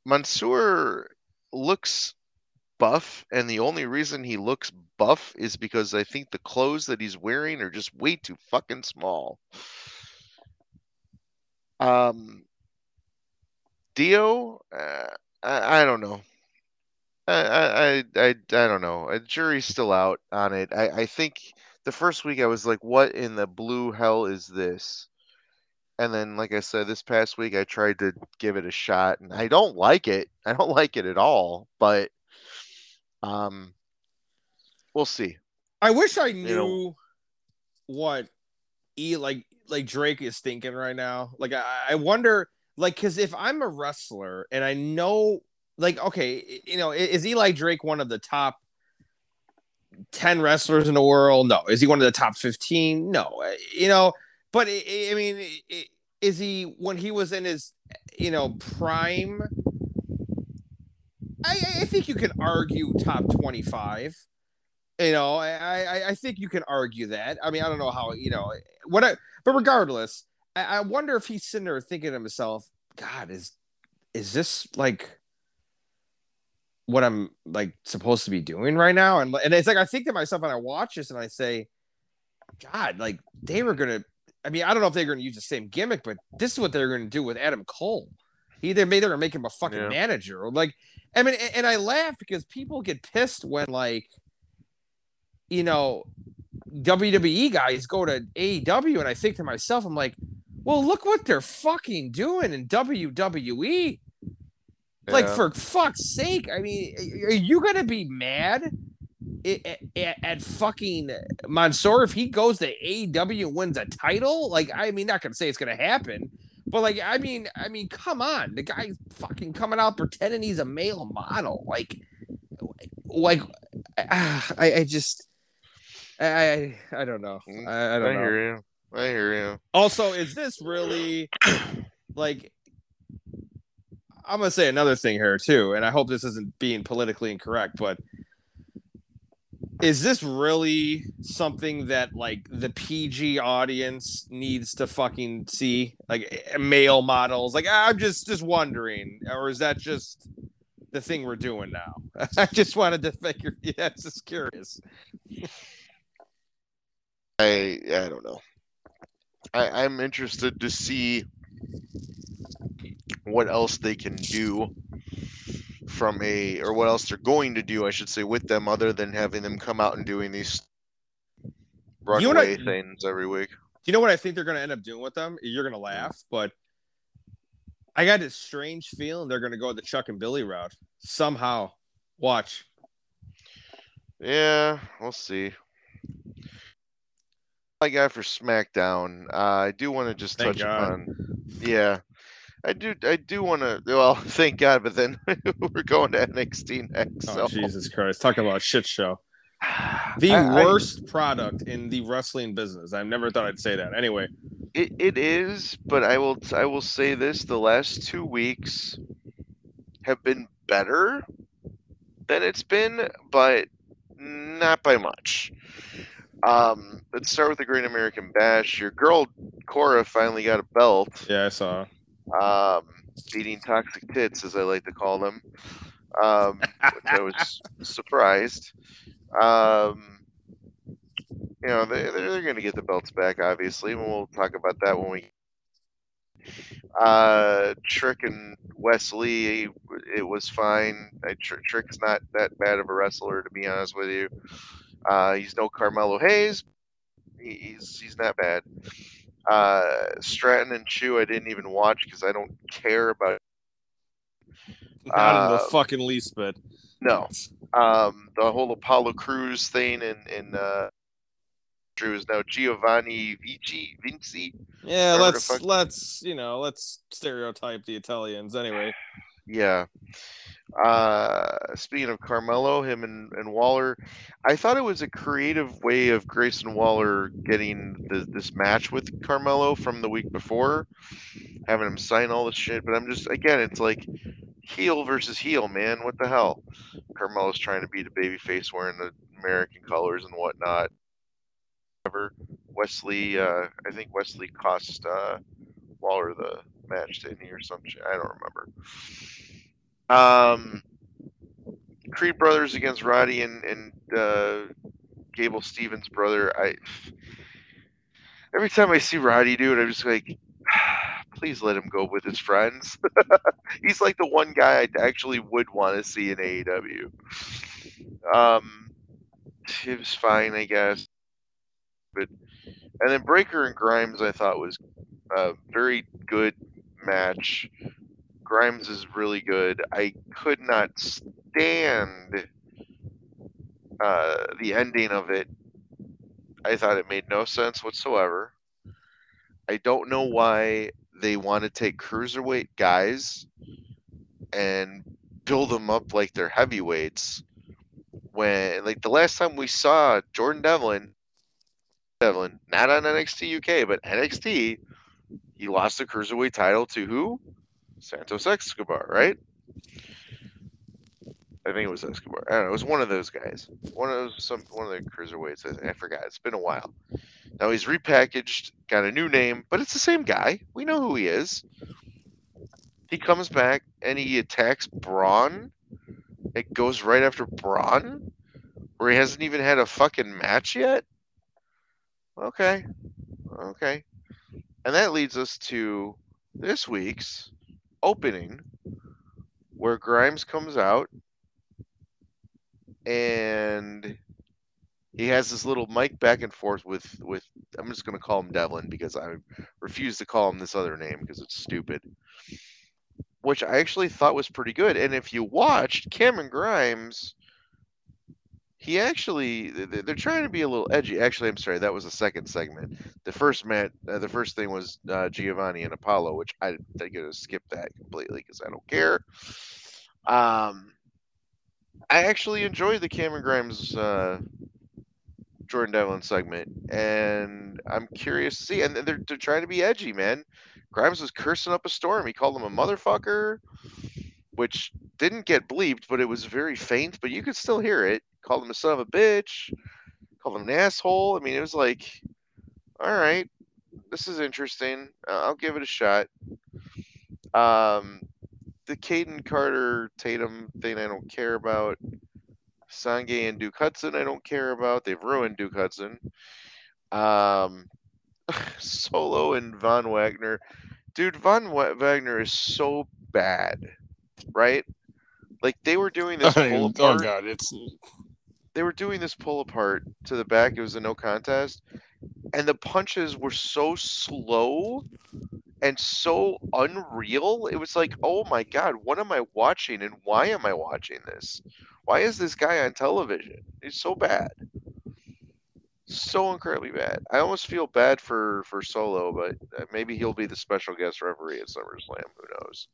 Mansoor looks buff, and the only reason he looks buff is because I think the clothes that he's wearing are just way too fucking small. Um, Dio, uh, I, I don't know. I, I, I, I don't know. A jury's still out on it. I, I think the first week I was like, "What in the blue hell is this?" And then, like I said, this past week I tried to give it a shot, and I don't like it. I don't like it at all. But, um, we'll see. I wish I knew You know- what E like like Drake is thinking right now. Like I, I wonder like because if I'm a wrestler and I know like okay, you know, is Eli Drake one of the top 10 wrestlers in the world? No. Is he one of the top 15? No. Uh, You know, but I- mean, is he when he was in his you know prime? I, I think you can argue top 25 you know I, I i think you can argue that i mean i don't know how you know what I, but regardless I, I wonder if he's sitting there thinking to himself god is is this like what i'm like supposed to be doing right now? And and it's like i think to myself when i watch this and i say god like they were gonna i mean i don't know if they're gonna use the same gimmick but this is what they're gonna do with adam cole. Either made they're gonna make him a fucking Yeah. manager. Or like i mean and- and i laugh because people get pissed when like you know, WWE guys go to AEW, and I think to myself, I'm like, well, look what they're fucking doing in WWE. Like, for fuck's sake, I mean, are you gonna be mad at, at, at fucking Mansoor if he goes to AEW and wins a title? Like, I mean, not gonna say it's gonna happen, but like, I mean, I mean, come on, the guy's fucking coming out pretending he's a male model, like, like, I, I just. I, I I don't know. Mm, I, I I don't know. I hear you. Also, is this really like I'm gonna say another thing here too, and I hope this isn't being politically incorrect, but is this really something that like the PG audience needs to fucking see? Like eh, male models? Like I'm just just wondering, or is that just the thing we're doing now? I just wanted to figure. Yeah, it's just curious. I I don't know. I, I'm interested to see what else they can do from a or what else they're going to do, I should say, with them other than having them come out and doing these You know I- runaway things every week. you know what I think they're going to end up doing with them? You're going to laugh, but I got this strange feeling they're going to go the Chuck and Billy route somehow. Watch. Yeah, we'll see. I got for SmackDown. Uh, I do want to just Thank touch God. upon. Yeah, I do. I do want to. Well, thank God. But then we're going to NXT next. Oh, so Jesus Christ. Talk about a shit show. The I- I- worst product in the wrestling business. I never thought I'd say that. Anyway, It, it is, but I will I will say this: the last two weeks have been better than it's been, but not by much. Um, let's start with the Great American Bash. Your girl Cora finally got a belt, yeah, I saw. um, beating Toxic Tits, as I like to call them, um, which I was surprised. Um, you know, they, they're going to get the belts back, obviously, and we'll talk about that when we. Uh, Trick and Wes Lee, it was fine. I, Trick's not that bad of a wrestler, to be honest with you. Uh, he's no Carmelo Hayes. He's he's not bad. Uh, Stratton and Choo, I didn't even watch because I don't care about. Not in the Uh, fucking least bit. No, um, the whole Apollo Crews thing and and uh, Drew is now Giovanni Vici Vinci. Yeah, let's fuck- let's you know let's stereotype the Italians anyway. Yeah. Uh, speaking of Carmelo, him and, and Waller, I thought it was a creative way of Grayson Waller getting the, this match with Carmelo from the week before, having him sign all this shit. But I'm just, again, it's like heel versus heel, man. What the hell? Carmelo's trying to beat a babyface wearing the American colors and whatnot. Whatever. Wes Lee, uh, I think Wes Lee cost uh, Waller the match, didn't he, or some shit? I don't remember. Um, Creed brothers against Roddy and and uh, Gable Steveson's brother. I every time I see Roddy do it, I'm just like, please let him go with his friends. He's like the one guy I actually would want to see in AEW. Um, it was fine, I guess. But and then Breakker and Grimes, I thought was a very good match. Grimes is really good. I could not stand uh, the ending of it. I thought it made no sense whatsoever. I don't know why they want to take cruiserweight guys and build them up like they're heavyweights. When like the last time we saw Jordan Devlin, Devlin, not on NXT UK, but NXT, he lost the cruiserweight title to who? Santos Escobar, right? I think it was Escobar. I don't know. It was one of those guys. One of those, some one of the cruiserweights. I, I forgot. It's been a while. Now he's repackaged, got a new name, but it's the same guy. We know who he is. He comes back and he attacks Bron. It goes right after Bron, where he hasn't even had a fucking match yet. Okay, okay, and that leads us to this week's opening, where Grimes comes out and he has this little mic back and forth with with I'm just going to call him Devlin because I refuse to call him this other name because it's stupid. Which I actually thought was pretty good. And if you watched Cameron Grimes, he actually they're trying to be a little edgy. Actually, I'm sorry, that was the second segment. The first mat, uh, the first thing was uh, Giovanni and Apollo, which I think I'm gonna skip that completely because I don't care. Um, I actually enjoyed the Cameron Grimes uh, Jordan Devlin segment, and I'm curious to see. And they're they're trying to be edgy, man. Grimes was cursing up a storm. He called him a motherfucker, which didn't get bleeped, but it was very faint. But you could still hear it. Called him a son of a bitch. Called him an asshole. I mean, it was like, all right, this is interesting. Uh, I'll give it a shot. Um, the Caden Carter Tatum thing I don't care about. Sanga and Duke Hudson I don't care about. They've ruined Duke Hudson. Um, Solo and Von Wagner. Dude, Von Wagner is so bad, right? Like they were doing this pull oh apart. god, it's They were doing this pull apart to the back. It was a no contest, and the punches were so slow and so unreal. It was like, oh my god, what am I watching, and why am I watching this? Why is this guy on television? He's so bad, so incredibly bad. I almost feel bad for for Solo, but uh, maybe he'll be the special guest referee at SummerSlam. Who knows?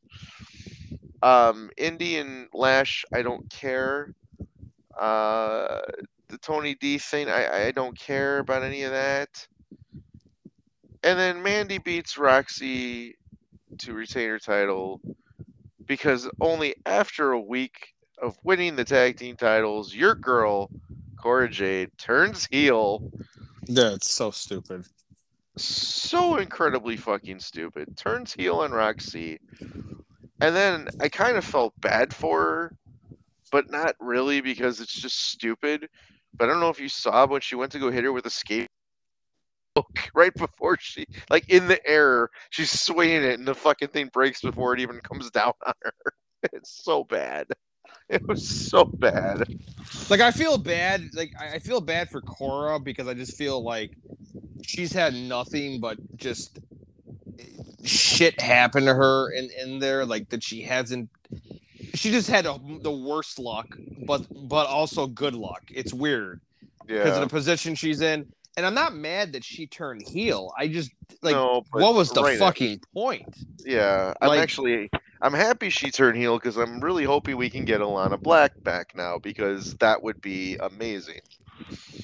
Um, Indian Lash, I don't care. Uh, the Tony D thing, I I don't care about any of that. And then Mandy beats Roxy to retain her title because only after a week of winning the tag team titles, your girl, Cora Jade, turns heel. yeah, it's so stupid. So incredibly fucking stupid. Turns heel on Roxy. And then I kind of felt bad for her, but not really because it's just stupid. But I don't know if you saw when she went to go hit her with a skate right before she like in the air she's swinging it and the fucking thing breaks before it even comes down on her it's so bad it was so bad Like I feel bad. Like I I feel bad for Cora because I just feel like she's had nothing but just shit happen to her in in there. Like that she hasn't. She just had a, the worst luck, but but also good luck. It's weird because yeah of the position she's in. And I'm not mad that she turned heel. I just like No, what was the right fucking point? yeah i'm like- actually i'm happy she turned heel because i'm really hoping we can get elayna black back now because that would be amazing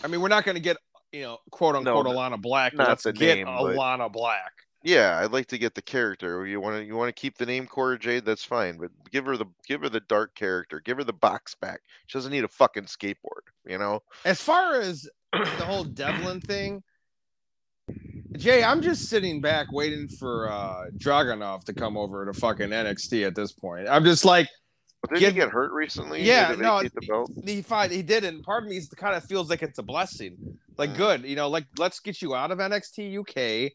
I mean, we're not going to get you know quote unquote No, Elayna Black. but not Let's the get name, but- Elayna Black. Yeah i'd like to get the character you want to you want to keep the name cora jade that's fine but give her the give her the dark character give her the box back she doesn't need a fucking skateboard you know As far as the whole Devlin thing, Jay, I'm just sitting back waiting for uh Dragunov to come over to fucking NXT at this point. I'm just like, But did Give- he get hurt recently? Yeah, he no, the belt? he he did and part of me is kind of feels like it's a blessing like Mm. good you know like let's get you out of nxt uk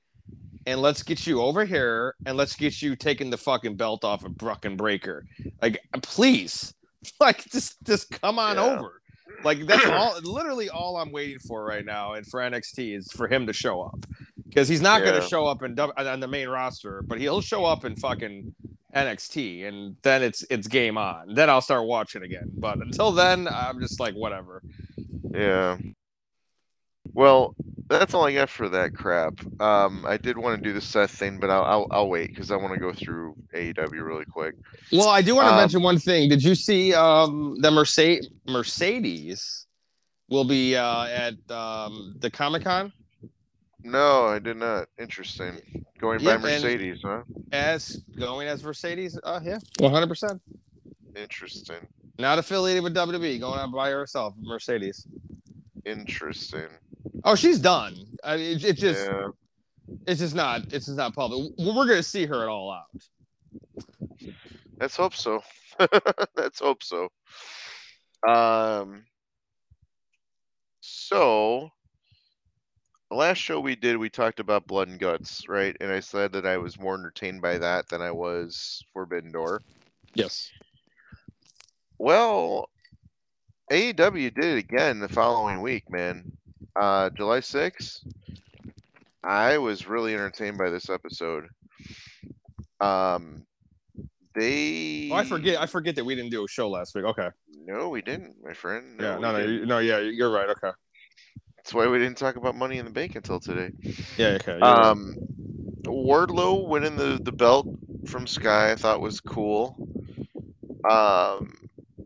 and let's get you over here and let's get you taking the fucking belt off of Bron Breakker like uh, please like just just come on Yeah. over like that's all literally all i'm waiting for right now and for nxt is for him to show up because he's not going to show up in, uh, on the main roster but he'll show up in fucking NXT, and then it's it's game on. Then I'll start watching again. But until then, I'm just like whatever. Yeah. Well, that's all I got for that crap. Um, I did want to do the Seth thing, but I'll I'll, I'll wait because I want to go through AEW really quick. Well, I do want to Um, mention one thing. Did you see um the Mercedes Mercedes will be uh at um the Comic Con No, I did not. Interesting. Going Yep, by Mercedes, huh? as going as Mercedes? Uh yeah, 100. percent Interesting. Not affiliated with WWE, going out by herself. Mercedes. Interesting. Oh, she's done. I mean, it, it just yeah. it's just not it's just not public. We're gonna see her at all out. Let's hope so. Let's hope so. Um. So, last show we did, we talked about Blood and Guts, right? And I said that I was more entertained by that than I was Forbidden Door. Yes. Well, AEW did it again the following week, man. Uh, July 6th. I was really entertained by this episode. Um, they. Oh, I forget. I forget that we didn't do a show last week. Okay. No, we didn't, my friend. Yeah. No. No. you- No. Yeah. You're right. Okay. That's why we didn't talk about Money in the Bank until today. Yeah. Okay. you're right. Um, Wardlow winning the the belt from Sky, I thought was cool. Um,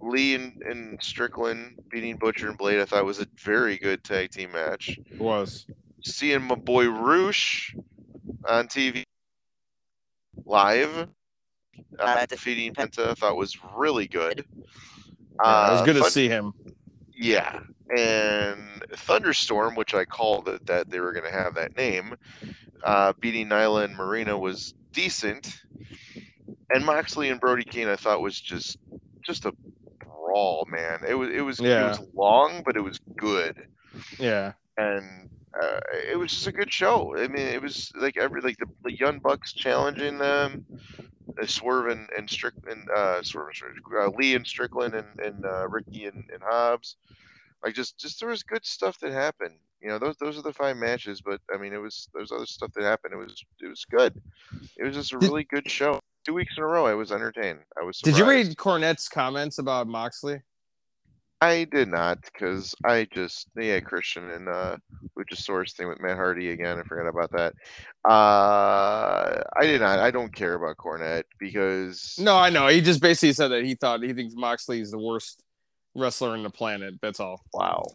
Lee and, and Strickland beating Butcher and Blade, I thought was a very good tag team match. It was. Seeing my boy Roosh on TV live, uh, defeating Penta, I thought was really good. Yeah, it was Uh, good to Thun- see him. Yeah, and Thunderstorm, which I called it that they were going to have that name, uh, beating Nyla and Marina was decent, and Moxley and Brody King I thought was just just a brawl, man. It was it was it was long, but it was good, Yeah. and uh, it was just a good show. I mean, it was like every like the, the Young Bucks challenging them. Uh, Swerve and, and Strickland, uh, Swerve uh, Lee and Strickland and, and uh, Ricky and, and Hobbs like just just there was good stuff that happened you know those those are the five matches but i mean it was there's other stuff that happened it was it was good it was just a really good show two weeks in a row i was entertained i was Did you read Cornette's comments about Moxley? i did not because i just yeah christian and uh luchasaurus thing with matt hardy again i forgot about that uh i did not i don't care about cornette because No, I know. He just basically said that he thought he thinks Moxley is the worst wrestler in the planet. That's all. wow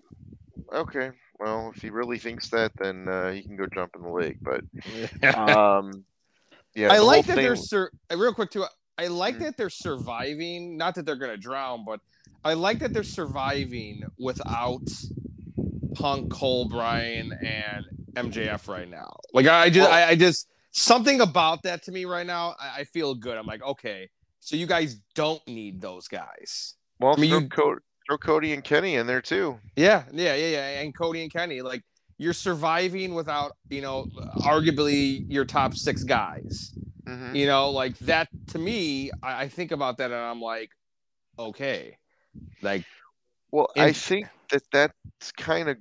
okay well if he really thinks that then uh he can go jump in the lake but um yeah I the like that they're sur- uh, real quick too. I like Mm. that they're surviving. Not that they're gonna drown, but I like that they're surviving without Punk, Cole, Bryan, and MJF right now. Like I just, I, I just something about that to me right now. I, I feel good. I'm like, okay, so you guys don't need those guys. Well, I mean, throw, you- Co- throw Cody and Kenny in there too. Yeah, yeah, yeah, yeah. And Cody and Kenny, like you're surviving without, you know, arguably your top six guys. hmm You know, like that to me, I, I think about that and I'm like, okay, like Well, I think that that's kind of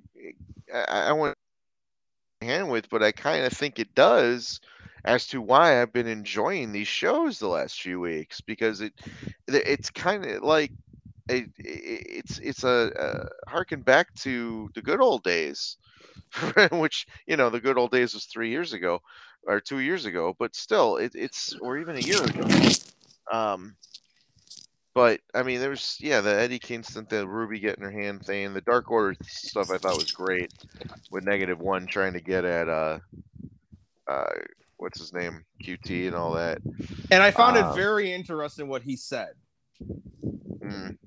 I, I want hand with, but I kind of think it does as to why I've been enjoying these shows the last few weeks because it it's kind of like it, it, it's it's a, a harken back to the good old days, which you know the good old days was three years ago or two years ago, but still it, it's or even a year ago. Um, but I mean, there's yeah, the Eddie Kingston, the Ruby getting her hand thing, the Dark Order stuff. I thought was great with Negative One trying to get at uh, uh, what's his name, QT, and all that. and I found it very interesting what he said. Mm.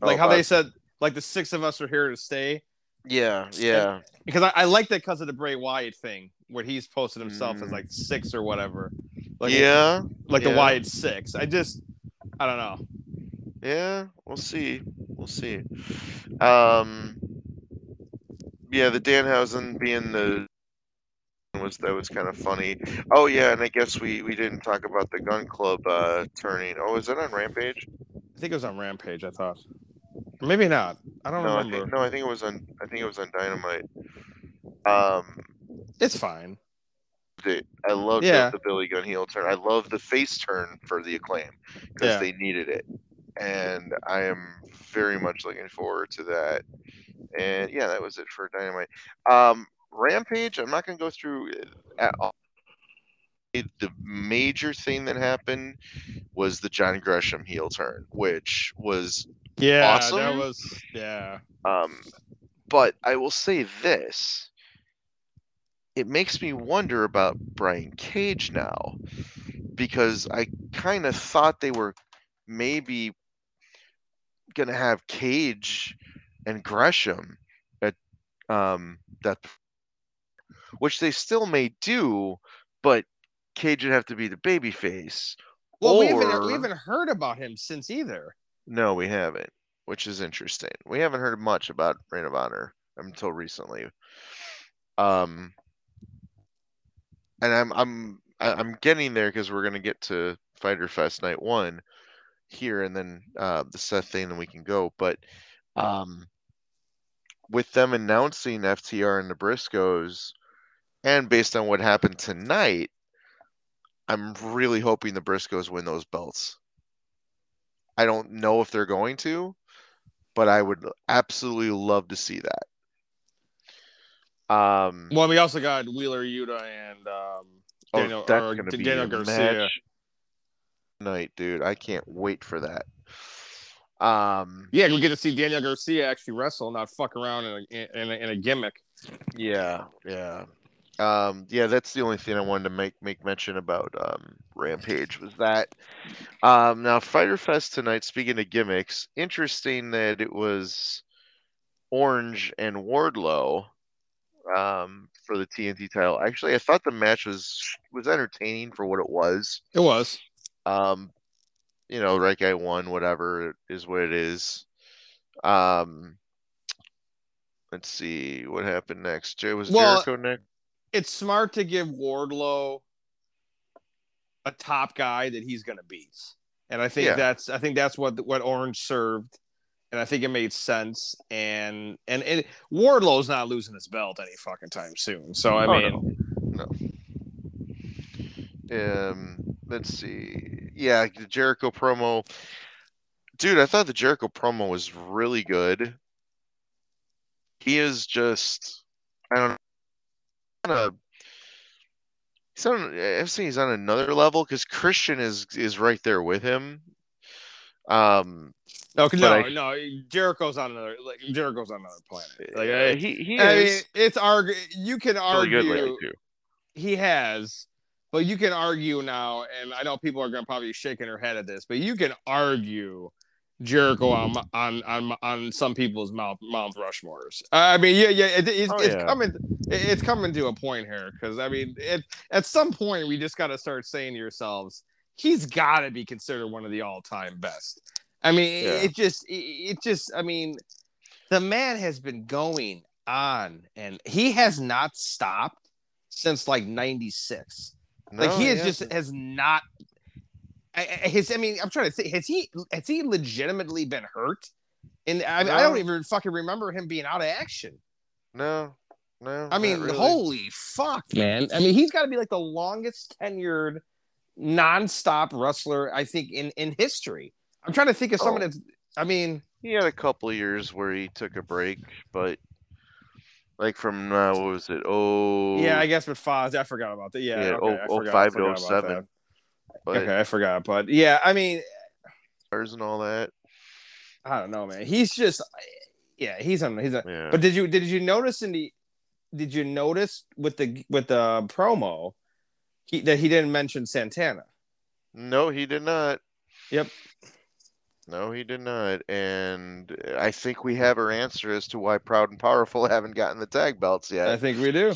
Like Oh, how they said, like the six of us are here to stay. yeah, yeah, Because I, I like that because of the Bray Wyatt thing, where he's posted himself as Mm. like six or whatever. Like, yeah, like the yeah. Wyatt six. I just I don't know. Yeah, we'll see. We'll see. Um, yeah, the Danhausen being the was that was kind of funny. Oh yeah, and I guess we we didn't talk about the gunn club uh turning. Oh, is that on Rampage? I think it was on Rampage. I thought, maybe not. I don't No, I remember. think no, I think it was on. I think it was on Dynamite. Um, It's fine. the, I love Yeah. the Billy Gunn heel turn. I love the face turn for the acclaim because Yeah. they needed it, and I am very much looking forward to that. And yeah, that was it for Dynamite. Um, Rampage. I'm not gonna go through at all. The major thing that happened was the John Gresham heel turn, which was Yeah, that was yeah. Um, but I will say this. It makes me wonder about Brian Cage now because I kind of thought they were maybe going to have Cage and Gresham at um, that, which they still may do, but Cage would have to be the baby face. Well, we haven't Or- we haven't heard about him since either. No, we haven't, which is interesting. We haven't heard much about Ring of Honor until recently. Um, and I'm I'm I'm getting there because we're gonna get to Fyter Fest Night One here, and then uh, the Seth thing, and we can go. But um, with them announcing FTR and the Briscoes, and based on what happened tonight, I'm really hoping the Briscoes win those belts. I don't know if they're going to, but I would absolutely love to see that. Um, Well, we also got Wheeler Yuta and um, oh, Daniel that's or gonna D- Daniel Garcia. night, dude. I can't wait for that. Um, Yeah, we get to see Daniel Garcia actually wrestle, not fuck around in a, in a, in a gimmick. yeah, yeah, um, yeah. That's the only thing I wanted to make make mention about um, Rampage was that. Um, now Fyter Fest tonight. Speaking of gimmicks, interesting that it was Orange and Wardlow um, for the TNT title. Actually, I thought the match was was entertaining for what it was. It was. Um, you know, right guy won, whatever is what it is. Um, let's see what happened next. Jay was Well, Jericho next. It's smart to give Wardlow a top guy that he's going to beat, and I think Yeah. that's I think that's what what Orange served, and I think it made sense. And and it, Wardlow's not losing his belt any fucking time soon. So I Oh, mean, no. Um, let's see. Yeah, the Jericho promo. Dude, I thought the Jericho promo was really good. He is just, I don't know, a, he's on, I'm saying he's on another level because Christian is is right there with him. Um, no, no, I- no. Jericho's on another like Jericho's on another planet. Like I, he he I mean, is it's argu- You can argue too. he has, but you can argue now, and I know people are going to probably shaking their head at this, but you can argue Jericho on mm-hmm. on on, on some people's mount Mount Rushmores. I mean, yeah, yeah, it, it's, Oh, it's yeah. coming, it- it's coming to a point here because I mean, it, at some point we just got to start saying to yourselves, he's got to be considered one of the all time best. I mean, Yeah. it, it just, it, just, I mean, the man has been going on, and he has not stopped since like '96 like No, he has just has not his i mean i'm trying to say has he has he legitimately been hurt and I, I don't even fucking remember him being out of action no, no. i mean really. holy fuck man i mean he's got to be like the longest tenured non-stop wrestler i think in in history i'm trying to think of someone Oh. that's i mean he had a couple of years where he took a break, but like from uh, what was it? Oh, yeah i guess with Foz, i forgot about that yeah, Yeah, okay, I oh- forgot- 05 to 07. But okay i forgot but yeah i mean stars and all that. i don't know man he's just yeah he's on he's a Yeah, But did you did you notice in the did you notice with the with the promo he, that he didn't mention Santana? no, he did not. Yep. No, he did not. And I think we have our answer as to why Proud and Powerful haven't gotten the tag belts yet. I think we do.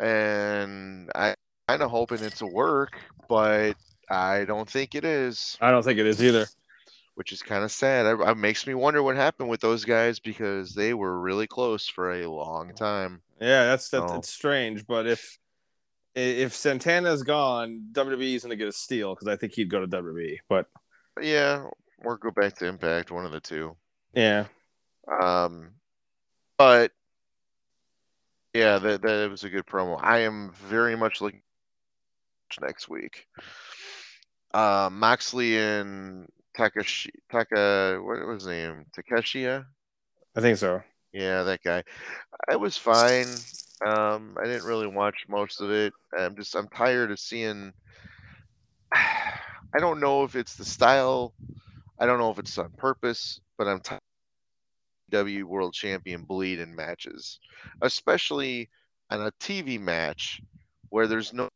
And I kind of hoping it's a work, but I don't think it is. I don't think it is either. which is kind of sad. It, it makes me wonder what happened with those guys because they were really close for a long time. Yeah, that's that's it's strange, but if if Santana's gone, WWE's gonna get a steal because I think he'd go to WWE. But But yeah, or go back to Impact, one of the two. yeah, Um, but yeah, that that was a good promo. I am very much looking next week. Uh, Moxley and Takashi Taka, what was his name? Takeshia. I think so. Yeah, that guy. It was fine. Um, I didn't really watch most of it. I'm just I'm tired of seeing. I don't know if it's the style. I don't know if it's on purpose, but I'm tired. of W World Champion bleed in matches, especially on a TV match where there's no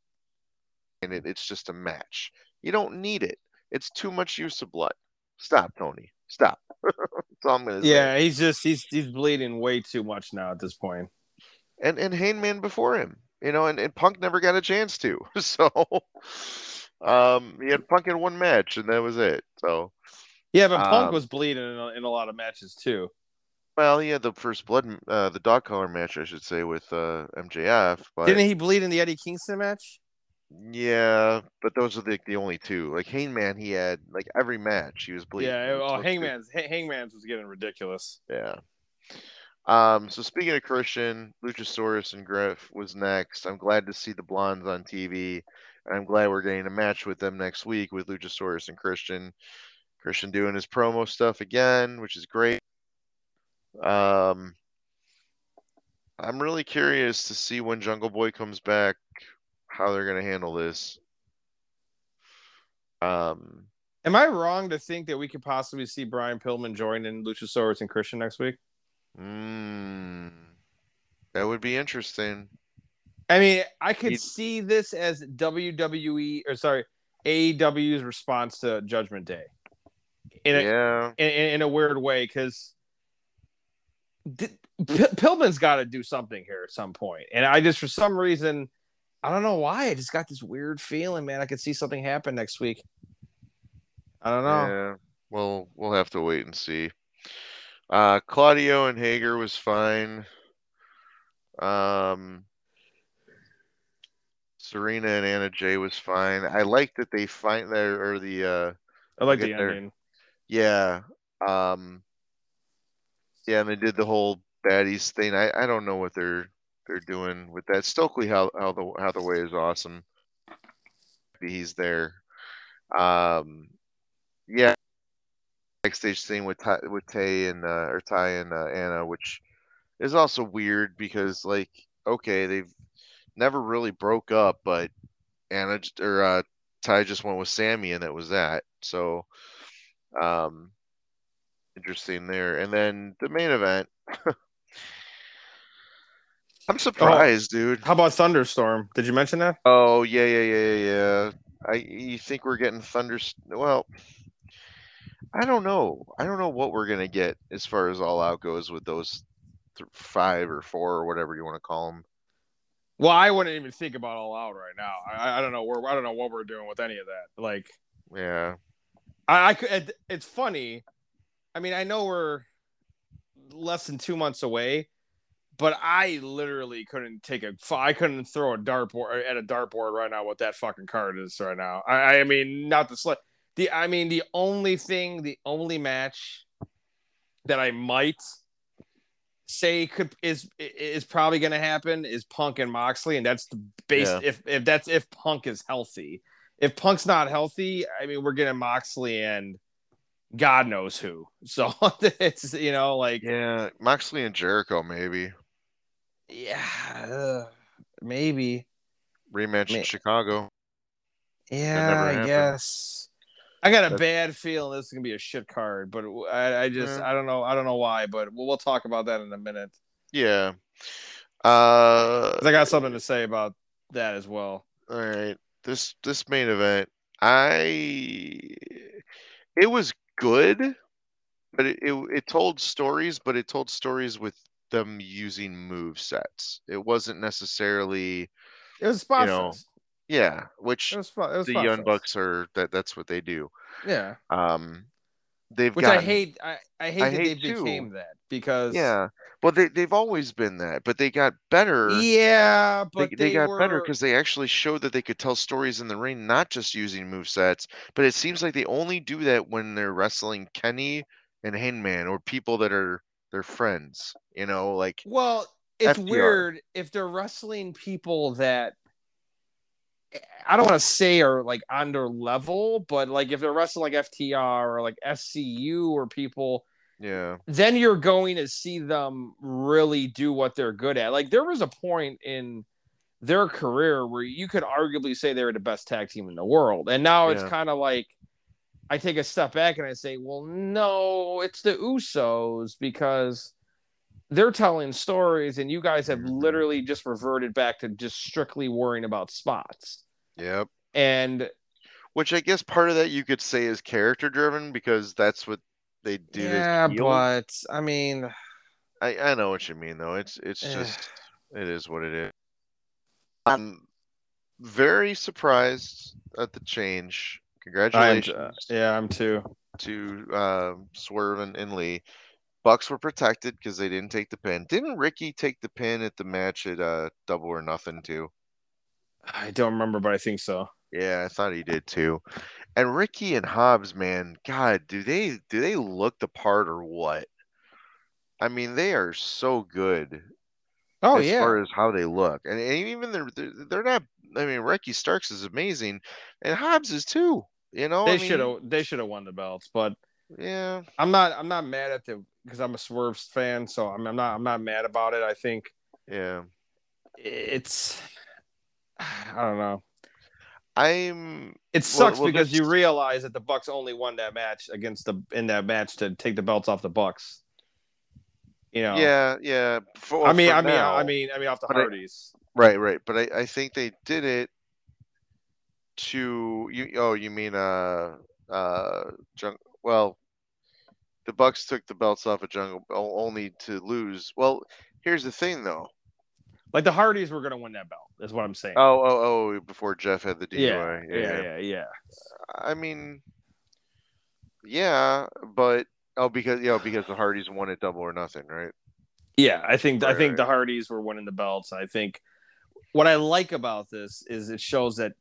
in it. It's just a match. You don't need it. It's too much use of blood. Stop, Tony. Stop. That's all I'm gonna say. Yeah, he's just he's he's bleeding way too much now at this point. and and Hangman before him, you know, and, and Punk never got a chance to. So um he had Punk in one match and that was it. So Yeah, but Punk Um, was bleeding in a, in a lot of matches too. well, he had the first blood uh the dog collar match I should say with uh MJF, but Didn't he bleed in the Eddie Kingston match? Yeah, but those are the the only two. Like Hangman he had like every match he was bleeding. yeah. Oh, Hangman's Ha- Hangman's was getting ridiculous. Yeah. Um, so speaking of Christian, Luchasaurus and Griff was next. I'm glad to see the blondes on TV. And I'm glad we're getting a match with them next week with Luchasaurus and Christian. Christian doing his promo stuff again, which is great. Um, I'm really curious to see when Jungle Boy comes back, how they're gonna handle this. Um, Am I wrong to think that we could possibly see Brian Pillman join in Luchasaurus and Christian next week? mm, that would be interesting. I mean, I could He- see this as WWE or sorry, AEW's response to Judgment Day. In a, yeah. in, in, in a weird way because Pillman's got to do something here at some point, and I just for some reason I don't know why I just got this weird feeling, man. I could see something happen next week. I don't know. Yeah, well, we'll have to wait and see. Uh, Claudio and Hager was fine. Um, Serena and Anna Jay was fine. I like that they find there or the uh, I like the get there. ending. yeah, um, yeah, and they did the whole baddies thing. I, I don't know what they're they're doing with that. Stokely how how the how the way is awesome. He's there. Um, yeah, backstage scene with Ty, with Tay and uh, or Ty and uh, Anna, which is also weird because like okay, they've never really broke up, but Anna or uh, Ty just went with Sammy, and that was that. So, um, interesting there. And then the main event. I'm surprised, oh, dude. How about Thunderstorm? Did you mention that? Oh yeah, yeah, yeah, yeah, yeah. I you think we're getting thunder? Well, I don't know. I don't know what we're gonna get as far as all out goes with those th- five or four or whatever you want to call them. Well, I wouldn't even think about all out right now. I, I don't know where I don't know what we're doing with any of that. Like Yeah, I, I could. it- It's funny. I mean, I know we're less than two months away, but I literally couldn't take a. I couldn't throw a dartboard uh, at a dartboard right now. What that fucking card is right now. I, I mean, not the slight. The I mean, the only thing, the only match that I might say could is is probably going to happen is Punk and Moxley, and that's the base. Yeah. If if that's if Punk is healthy. If Punk's not healthy, I mean, we're getting Moxley and God knows who. So it's you know like yeah. Moxley and Jericho maybe yeah, uh, maybe rematch Ma- in Chicago. yeah, I guess. I got a That's- bad feeling this is gonna be a shit card, but I, I just Yeah. I don't know I don't know why, but we'll, we'll talk about that in a minute. Yeah. uh, I got something to say about that as well. All right. This this main event, I it was good, but it, it it told stories, but it told stories with them using move sets. It wasn't necessarily It was spot know, yeah, which It was fun. The Young. Bucks are that that's what they do. Yeah. Um they've which got I hate. I, I hate I that hate they too. became that because Yeah, well, they they've always been that, but they got better. yeah, They, but they, they, got were, better because they actually showed that they could tell stories in the ring, not just using move sets. But it seems like they only do that when they're wrestling Kenny and Hangman or people that are their friends. You know, like Well, it's FTR. weird if they're wrestling people that I don't want to say are like on their level, but like if they're wrestling like FTR or like SCU or people, yeah, then you're going to see them really do what they're good at. Like there was a point in their career where you could arguably say they were the best tag team in the world. And now it's Yeah. kind of like I take a step back and I say, well, no, it's the Usos because they're telling stories and you guys have Mhm. literally just reverted back to just strictly worrying about spots. yep. And Which I guess part of that you could say is character driven because that's what they do. yeah, but I mean, I I know what you mean though. It's it's Eh. just it is what it is. I'm very surprised at the change. I'm, Congratulations uh, yeah, I'm too. to uh, Swerve and, and Lee. Bucks were protected because they didn't take the pin. Didn't Ricky take the pin at the match at uh, Double or Nothing too? I don't remember, but I think so. Yeah, I thought he did too. And Ricky and Hobbs, man, God, do they do they look the part or what? I mean, they are so good Oh as yeah, As far as how they look, and, and even they're, they're they're not. I mean, Ricky Starks is amazing, and Hobbs is too. You know, they I mean, should have they should have won the belts, but Yeah, I'm not I'm not mad at the because I'm a Swerve fan, so I'm, I'm not I'm not mad about it. I think yeah. it's I don't know. I'm It sucks well, because you realize that the Bucks only won that match against the in that match to take the belts off the Bucks. You know. yeah, yeah. For, I mean, I mean, now. I mean, I mean, off the Hardys. Right, right. But I, I think they did it to you. Oh, you mean uh uh jung, Well, the Bucks took the belts off of Jungle only to lose. Well, here's the thing though. Like the Hardys were going to win that belt. Is what I'm saying. Oh, oh, oh! Before Jeff had the yeah, DUI. yeah, yeah, yeah. I mean, yeah, but oh, because you know, because the Hardys won it double or nothing, right? Yeah, I think I think right. the Hardys were winning the belts. I think what I like about this is it shows that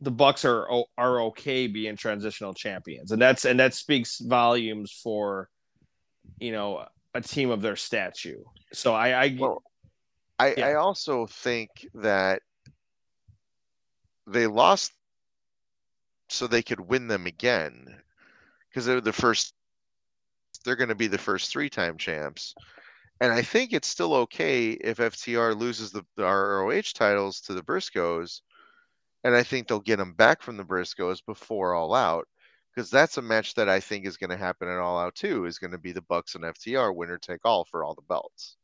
the Bucks are are okay being transitional champions, and that's and that speaks volumes for you know a team of their statue. So I, I Well, I, Yeah. I also think that they lost so they could win them again because they're the first they're going to be the first three-time champs and i think it's still okay if ftr loses the, the roh titles to the briscoes and i think they'll get them back from the briscoes before all out because that's a match that i think is going to happen at all out too is going to be the bucks and ftr winner take all for all the belts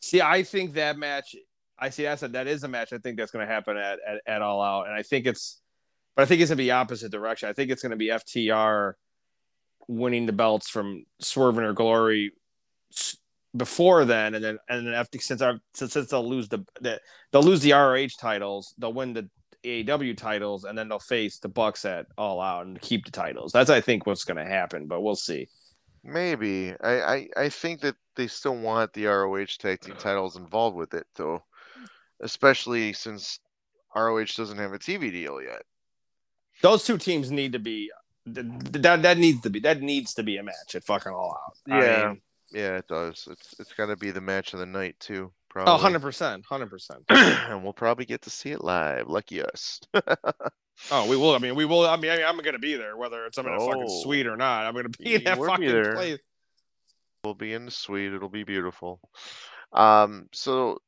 see. I think that match. I see. That's a, that is a match. I think that's going to happen at, at at all out, and I think it's, but I think it's going to be opposite direction. I think it's going to be FTR winning the belts from Swerve In Our Glory before then, and then and then after since I since, since they'll lose the, the they'll lose the ROH titles, they'll win the AEW titles, and then they'll face the Bucks at All Out and keep the titles. That's I think what's going to happen, but we'll see. Maybe. I, I, I think that they still want the ROH tag team titles involved with it, though. Especially since ROH doesn't have a TV deal yet. Those two teams need to be th- th- that that needs to be that needs to be a match at fucking All Out. I Yeah. mean, Yeah, it does. It's it's got to be the match of the night too. oh, Probably. 100 percent, hundred percent. and we'll probably get to see it live. Lucky us. Oh, we will. I mean, we will. I mean, I mean I'm gonna be there, whether it's I'm in a fucking Oh. suite or not. I'm gonna be in that fucking there. place. we'll be in the suite. It'll be beautiful. Um, so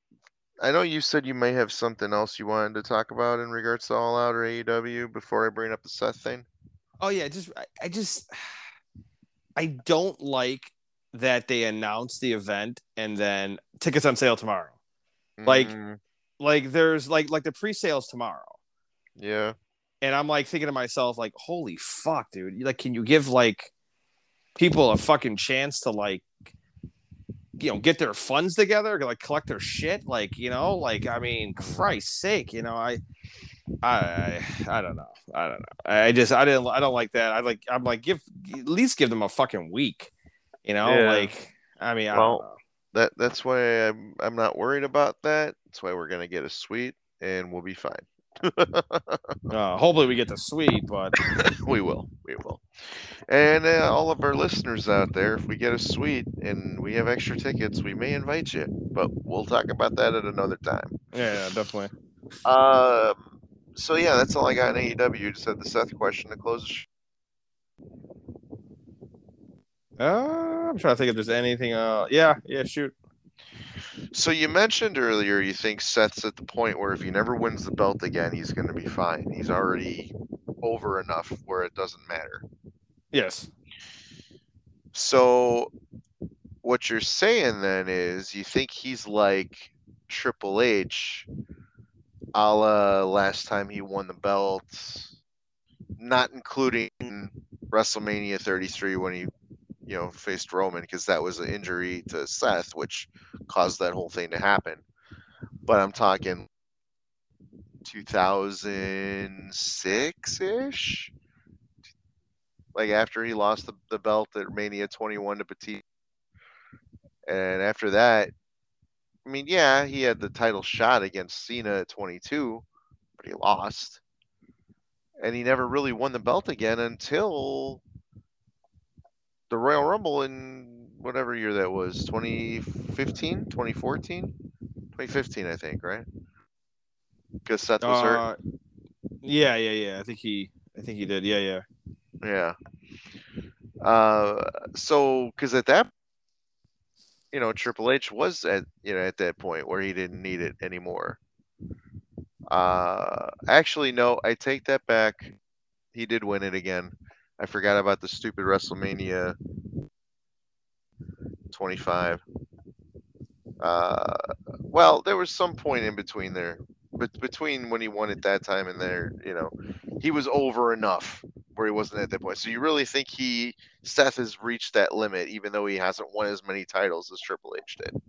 I know you said you may have something else you wanted to talk about in regards to All Out or AEW before I bring up the Seth thing. Oh yeah, just I, I just I don't like that they announced the event and then tickets on sale tomorrow. Like- Mm, Like there's like like the pre-sales tomorrow. yeah. And I'm like thinking to myself, like, holy fuck, dude. Like, can you give like people a fucking chance to like you know get their funds together, like collect their shit? Like, you know, like I mean, Christ's sake, you know, I I I don't know. I don't know. I just I didn't I don't like that. I like I'm like give at least give them a fucking week. You know, Yeah. like I mean I Well. That that's why I'm I'm not worried about that. That's why we're gonna get a suite and we'll be fine. Uh, hopefully we get the suite, but we will, we will. And uh, all of our listeners out there, if we get a suite and we have extra tickets, we may invite you. But we'll talk about that at another time. yeah, yeah, definitely. Um. So yeah, that's all I got in AEW. Just had the Seth question to close. Uh, I'm trying to think if there's anything. Uh, yeah, yeah, shoot. So you mentioned earlier you think Seth's at the point where if he never wins the belt again, he's going to be fine. He's already over enough where it doesn't matter. Yes. So what you're saying then is you think he's like Triple H, a la last time he won the belt, not including WrestleMania 33 when he, you know, faced Roman because that was an injury to Seth, which caused that whole thing to happen. But I'm talking 2006 ish like after he lost the, the belt at Mania 21 to Batista. And after that, I mean, yeah, he had the title shot against Cena at 22, but he lost. And he never really won the belt again until the Royal Rumble in whatever year that was 2015, 2014, 2015, I think, right? Because Seth was hurt. Uh, yeah, yeah, yeah. I think he, I think he did. Yeah, yeah. Yeah. Uh, so because at that, you know, Triple H was at you know at that point where he didn't need it anymore. Uh, actually, no, I take that back. He did win it again. I forgot about the stupid WrestleMania 25. Uh, well, there was some point in between there, but between when he won at that time and there, you know, he was over enough where he wasn't at that point. So you really think he Seth has reached that limit, even though he hasn't won as many titles as Triple H did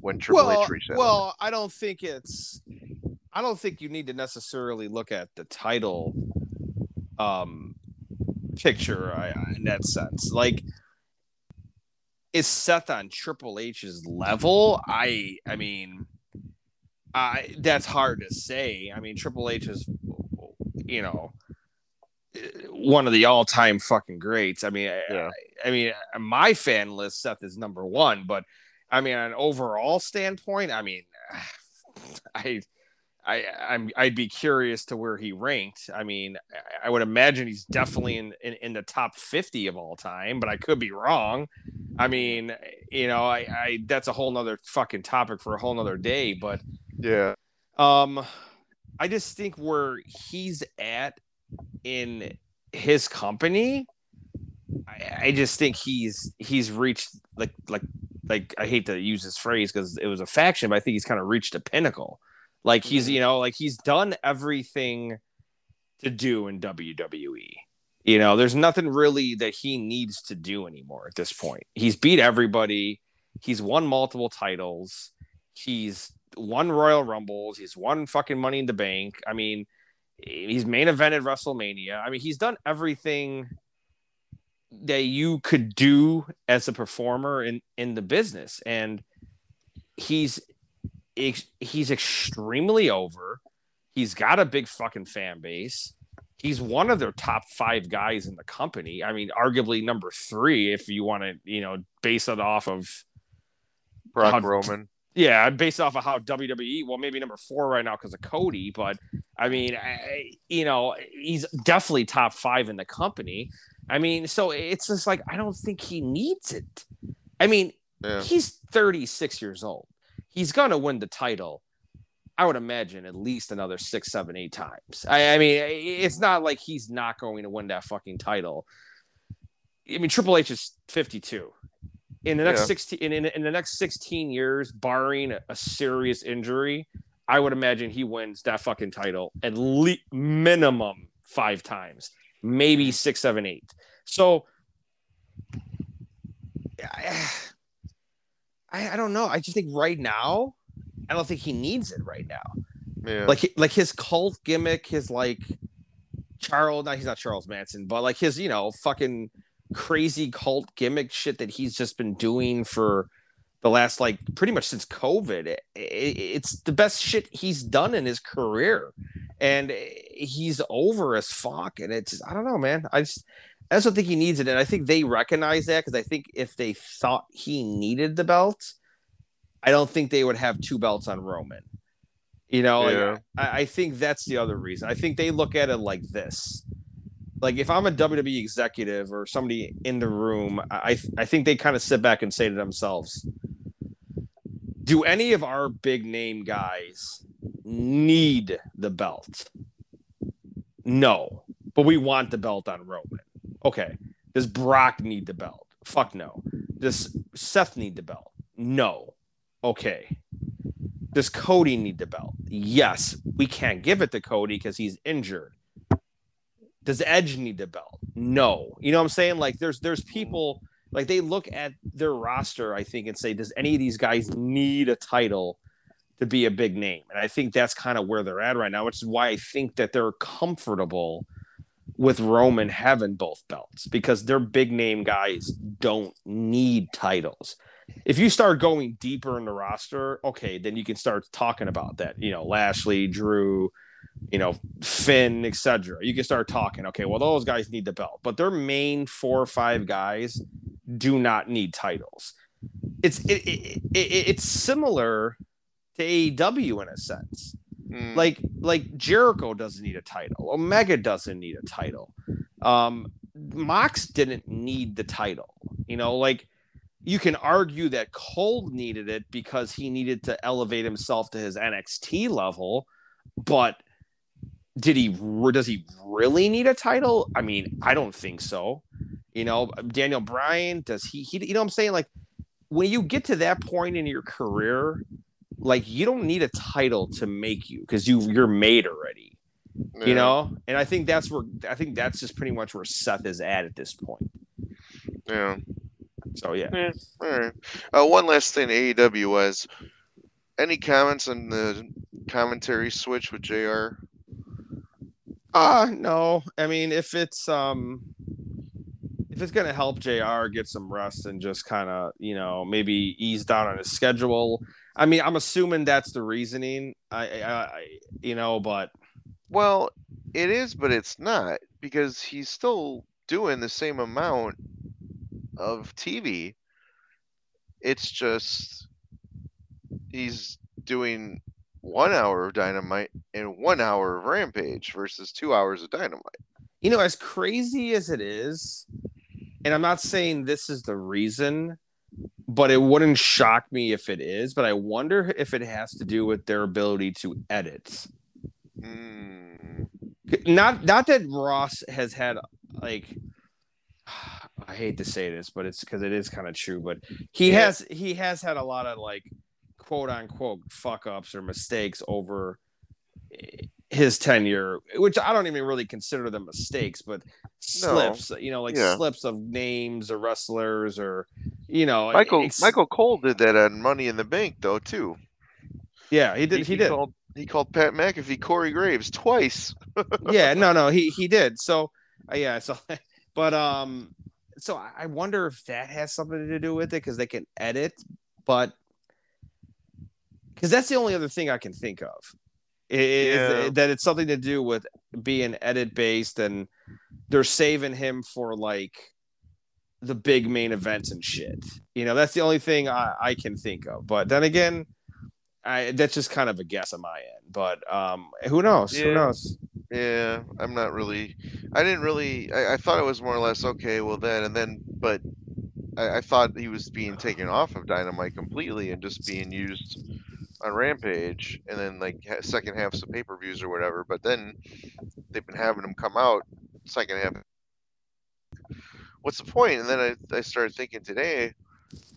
when Triple well, H reached that well, I don't think it's. I don't think you need to necessarily look at the title, um, picture I- in that sense. Like, is Seth on Triple H's level? I, I mean, I that's hard to say. I mean, Triple H is, you know, one of the all-time fucking greats. I mean, I- Yeah. I, I mean, my fan list, Seth is number one, but I mean, on an overall standpoint, I mean, I, I, I'm, I'd be curious to where he ranked. I mean, I- would imagine he's definitely in, in, in the top 50 of all time, but I could be wrong. I mean, you know, I, I that's a whole nother fucking topic for a whole nother day, but Yeah. um, I just think where he's at in his company, I, I just think he's he's reached like like like I hate to use this phrase because it was a faction, but I think he's kind of reached a pinnacle. Like he's Mhm. you know like he's done everything to do in WWE. You know, there's nothing really that he needs to do anymore at this point. He's beat everybody. He's won multiple titles. He's won Royal Rumbles. He's won fucking Money in the Bank. I mean, he's main evented WrestleMania. I mean, he's done everything that you could do as a performer in in the business, and he's he's extremely over. He's got a big fucking fan base. He's one of their top five guys in the company. I mean, arguably number three if you want to, you know, base it off of Brock How- Roman. yeah, based off of how WWE, well, maybe number four right now because of Cody, but I mean, I, you know, he's definitely top five in the company. I mean, so it's just like I don't think he needs it. I mean, Yeah. he's 36 years old. He's gonna win the title. I would imagine at least another six, seven, eight times. I, I mean, it's not like he's not going to win that fucking title. I mean, Triple H is 52 in the next Yeah. 16 in, in, in the next 16 years barring a serious injury i would imagine he wins that fucking title at least minimum five times maybe six seven eight so I, I don't know i just think right now i don't think he needs it right now Yeah. Like like his cult gimmick, his like Charles. No, he's not Charles Manson, but like his you know fucking crazy cult gimmick shit that he's just been doing for the last like pretty much since COVID. It, it, it's the best shit he's done in his career, and he's over as fuck. And it's I don't know, man. I just I also think he needs it, and I think they recognize that because I think if they thought he needed the belt, I don't think they would have two belts on Roman. You know, like, Yeah. I, I think that's the other reason. I think they look at it like this. Like if I'm a WWE executive or somebody in the room, I I think they kind of sit back and say to themselves, "Do any of our big name guys need the belt?" No, but we want the belt on Roman. Okay. Does Brock need the belt? Fuck no. Does Seth need the belt? No. Okay. Does Cody need the belt? Yes. We can't give it to Cody because he's injured. Does Edge need the belt? No. You know what I'm saying? Like there's there's people like they look at their roster, I think, and say, does any of these guys need a title to be a big name? And I think that's kind of where they're at right now, which is why I think that they're comfortable with Roman having both belts because their big name guys don't need titles. If you start going deeper in the roster, okay, then you can start talking about that. You know, Lashley, Drew, you know, Finn, etc. You can start talking. Okay, well, those guys need the belt, but their main four or five guys do not need titles. It's it, it, it, it's similar to AEW in a sense Mm, like like Jericho doesn't need a title. Omega doesn't need a title. Um Mox didn't need the title. You know, like you can argue that Cole needed it because he needed to elevate himself to his NXT level, but did he does he really need a title? I mean, I don't think so. You know, Daniel Bryan, does he he you know what I'm saying like when you get to that point in your career, like you don't need a title to make you because you you're made already yeah. you know and i think that's where i think that's just pretty much where seth is at at this point Yeah. so yeah Yeah. All right. Uh, one last thing, AEW was any comments on the commentary switch with Jr. uh no i mean if it's um if it's gonna help jr get some rest and just kind of you know maybe ease down on his schedule i mean i'm assuming that's the reasoning i i, I you know but Well, it is, but it's not because he's still doing the same amount of TV. It's just he's doing one hour of Dynamite and one hour of Rampage versus two hours of Dynamite. you know, as crazy as it is, and I'm not saying this is the reason, but it wouldn't shock me if it is. But I wonder if it has to do with their ability to edit. Mm, Not not that Ross has had like I hate to say this, but it's because it is kind of true. But he Yeah. has he has had a lot of like quote unquote fuck ups or mistakes over his tenure, which I don't even really consider them mistakes, but slips, you know, like Yeah. slips of names or wrestlers or you know, Michael ex- Michael Cole did that on Money in the Bank though too. Yeah, he did. He, did. called he called Pat McAfee Corey Graves twice. yeah, no, no, he he did. So uh, yeah, so but um, so I wonder if that has something to do with it because they can edit, but because that's the only other thing I can think of is Yeah. that it's something to do with being edit based and they're saving him for like the big main events and shit. You know, that's the only thing I, I can think of. But then again, I that's just kind of a guess on my end. But um, who knows? Who Yeah. knows? Yeah, I'm not really. I didn't really. I, I thought it was more or less okay. Well, then and then, but I, I thought he was being taken off of Dynamite completely and just being used on Rampage, and then like second halves of pay per views or whatever. But then they've been having them come out second half. What's the point? And then I, I started thinking today.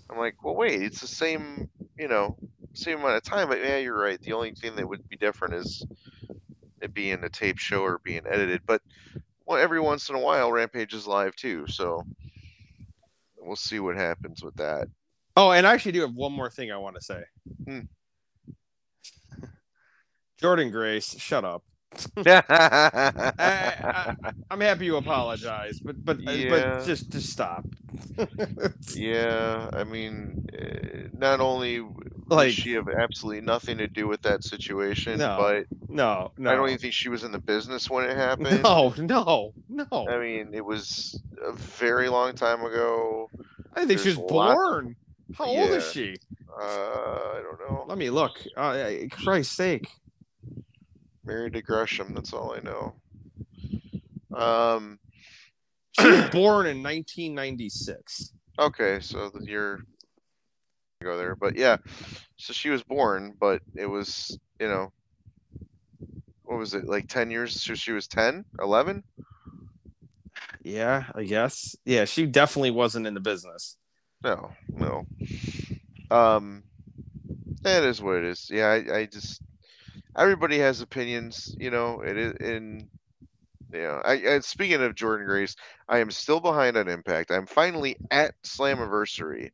I'm like, well, wait, it's the same, you know, same amount of time. But yeah, you're right. The only thing that would be different is it being a tape show or being edited. But well, every once in a while, Rampage is live too. So we'll see what happens with that. Oh, and I actually do have one more thing I want to say. Hmm. Jordynne Grace, shut up. I, I'm happy you apologize, but but uh, Yeah. but just just stop. yeah, I mean, uh, not only like does she have absolutely nothing to do with that situation, No, but no, no, I don't even think she was in the business when it happened. no, no, no. I mean, it was a very long time ago. I think she was there's born. How old is she? Uh, I don't know. Let me look. Uh, Christ's sake. Married to Gresham. That's all I know. Um. She was born in 1996. Okay, so the year go there, but yeah, so she was born, but it was you know, what was it like ten years? So she was 10, 11? Yeah, I guess. Yeah, she definitely wasn't in the business. No, no. Um, that is what it is. Yeah, I, I just everybody has opinions, you know. It is in. You know, I, I speaking of Jordynne Grace, I am still behind on Impact. I'm finally at Slammiversary.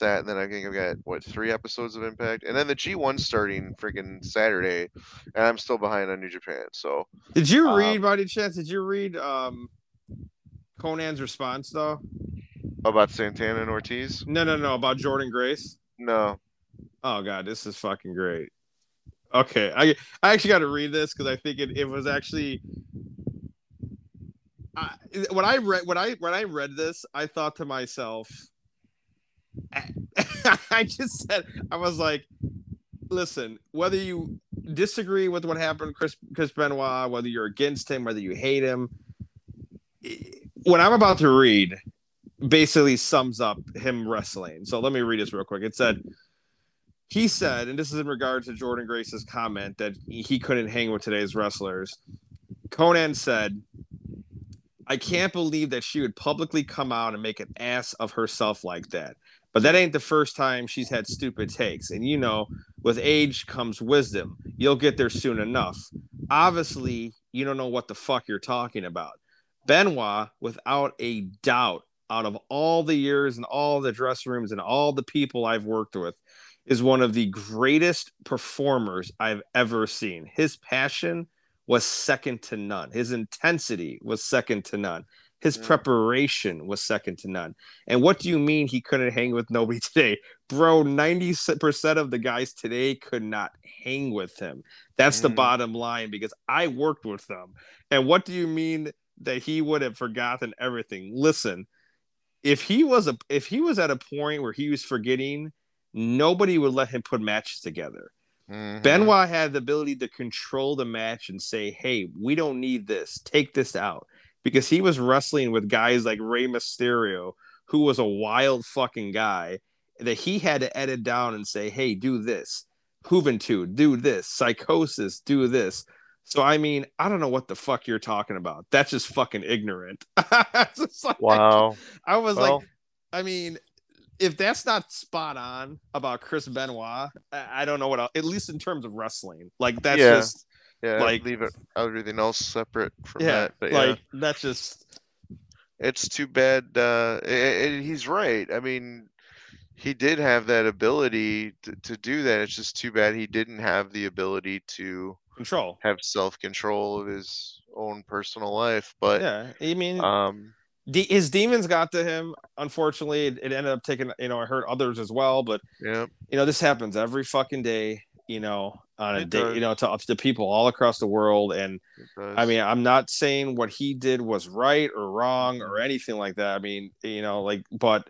That and then I think I've got what three episodes of Impact, and then the G1 starting freaking Saturday, and I'm still behind on New Japan. So Did you Um, read, by any chance? Did you read um Konnan's response though? about Santana and Ortiz, No, no, no. About Jordynne Grace. no, Oh god, this is fucking great. Okay, I I actually got to read this because I think it, it was actually. I, when I read when I when I read this, I thought to myself, I just said I was like, listen, whether you disagree with what happened, Chris Chris Benoit, whether you're against him, whether you hate him, what I'm about to read basically sums up him wrestling. So let me read this real quick. It said he said, and this is in regard to Jordynne Grace's comment that he couldn't hang with today's wrestlers. Konnan said, I can't believe that she would publicly come out and make an ass of herself like that. But that ain't the first time she's had stupid takes. And you know, with age comes wisdom. You'll get there soon enough. Obviously, you don't know what the fuck you're talking about. Benoit, without a doubt, out of all the years and all the dress rooms and all the people I've worked with, is one of the greatest performers I've ever seen. His passion was second to none. His intensity was second to none. His Mm. preparation was second to none. And what do you mean he couldn't hang with nobody today? Bro, 90% of the guys today could not hang with him. That's the Mhm. bottom line because I worked with them. And what do you mean that he would have forgotten everything? Listen, if he was a if he was at a point where he was forgetting, nobody would let him put matches together. Mhm. Benoit had the ability to control the match and say, "Hey, we don't need this. Take this out." Because he was wrestling with guys like Rey Mysterio, who was a wild fucking guy that he had to edit down and say, "Hey, do this. Juventud, do this. Psicosis, do this." So I mean, I don't know what the fuck you're talking about. That's just fucking ignorant. Just like- Wow. I was Well, like, I mean, if that's not spot on about Chris Benoit, I, I don't know what else. At least in terms of wrestling, like that's Yeah. just yeah, like- leave it everything else separate from yeah, that. But yeah. like that's just it's too bad. Uh, and he's right. I mean, he did have that ability to, to do that. It's just too bad he didn't have the ability to control. have self control of his own personal life. But Yeah, I mean, um, de- his demons got to him. Unfortunately, it, it ended up taking. You know, I hurt others as well, but yeah, you know, this happens every fucking day. You know, on a It day, does. you know, to, to people all across the world, and. I mean, I'm not saying what he did was right or wrong or anything like that. I mean, you know, like, but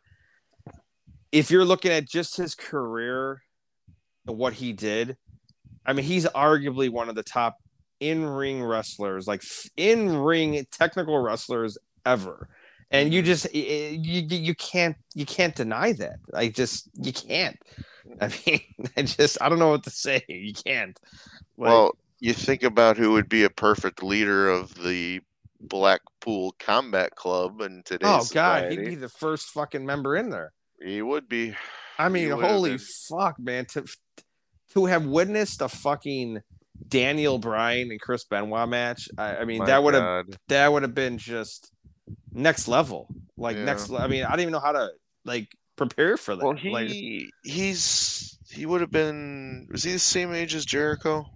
if you're looking at just his career and what he did, I mean, he's arguably one of the top in ring wrestlers, like in ring technical wrestlers ever. And you mm-hmm. just you, you can't you can't deny that. I just you can't. I mean, I just I don't know what to say. You can't. Like, well, you think about who would be a perfect leader of the Blackpool Combat Club in oh, today's oh god, society. he'd be the first fucking member in there. He would be. I mean, holy been. fuck, man! To to have witnessed a fucking Daniel Bryan and Chris Benoit match, I, I mean, My that would have that would have been just next level. Like Yeah. next, I mean, I don't even know how to like prepare for that. Well, Like, he he's He would have been. Was he the same age as Jericho?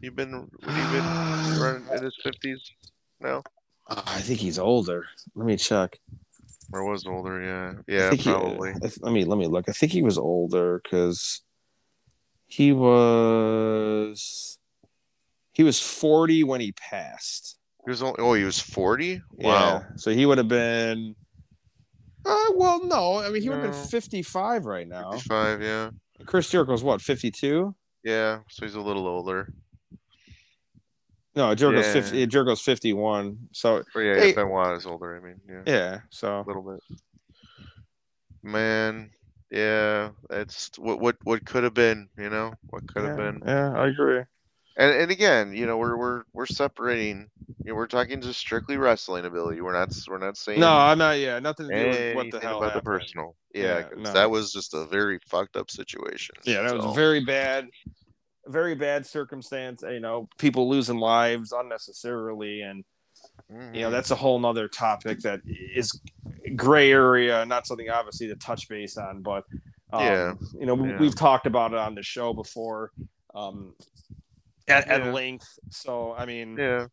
He been. Would he been running in his fifties? No, Uh, I think he's older. Let me check. or was older? Yeah, yeah, he- probably. I th- let me let me look. I think he was older because he was he was forty when he passed. He was only. Oh, he was forty. Wow. Yeah, so he would have been. Uh, well, no. I mean, he would have No. been fifty-five right now. Fifty-five. Yeah. Chris Jericho's what, fifty-two? Yeah. So he's a little older. No, Jericho's Yeah. fifty. Jericho's fifty-one. So Or yeah, Hey- Benoit is older. I mean, yeah, yeah, so a little bit. Man, yeah, that's what what what could have been. You know, what could have yeah, been. Yeah, I agree. And and again, you know, we're we're we're separating. You know, we're talking just strictly wrestling ability. We're not we're not saying No, I'm not. Yeah, nothing to do with what the hell about the personal. Yeah, Yeah, no. that was just a very fucked up situation. Yeah, that so, was very bad, very bad circumstance. You know, people losing lives unnecessarily, and mhm. you know that's a whole nother topic that is gray area, not something obviously to touch base on, but um, Yeah, you know yeah. we've talked about it on the show before, um, at, Yeah. at length. So I mean, Yeah,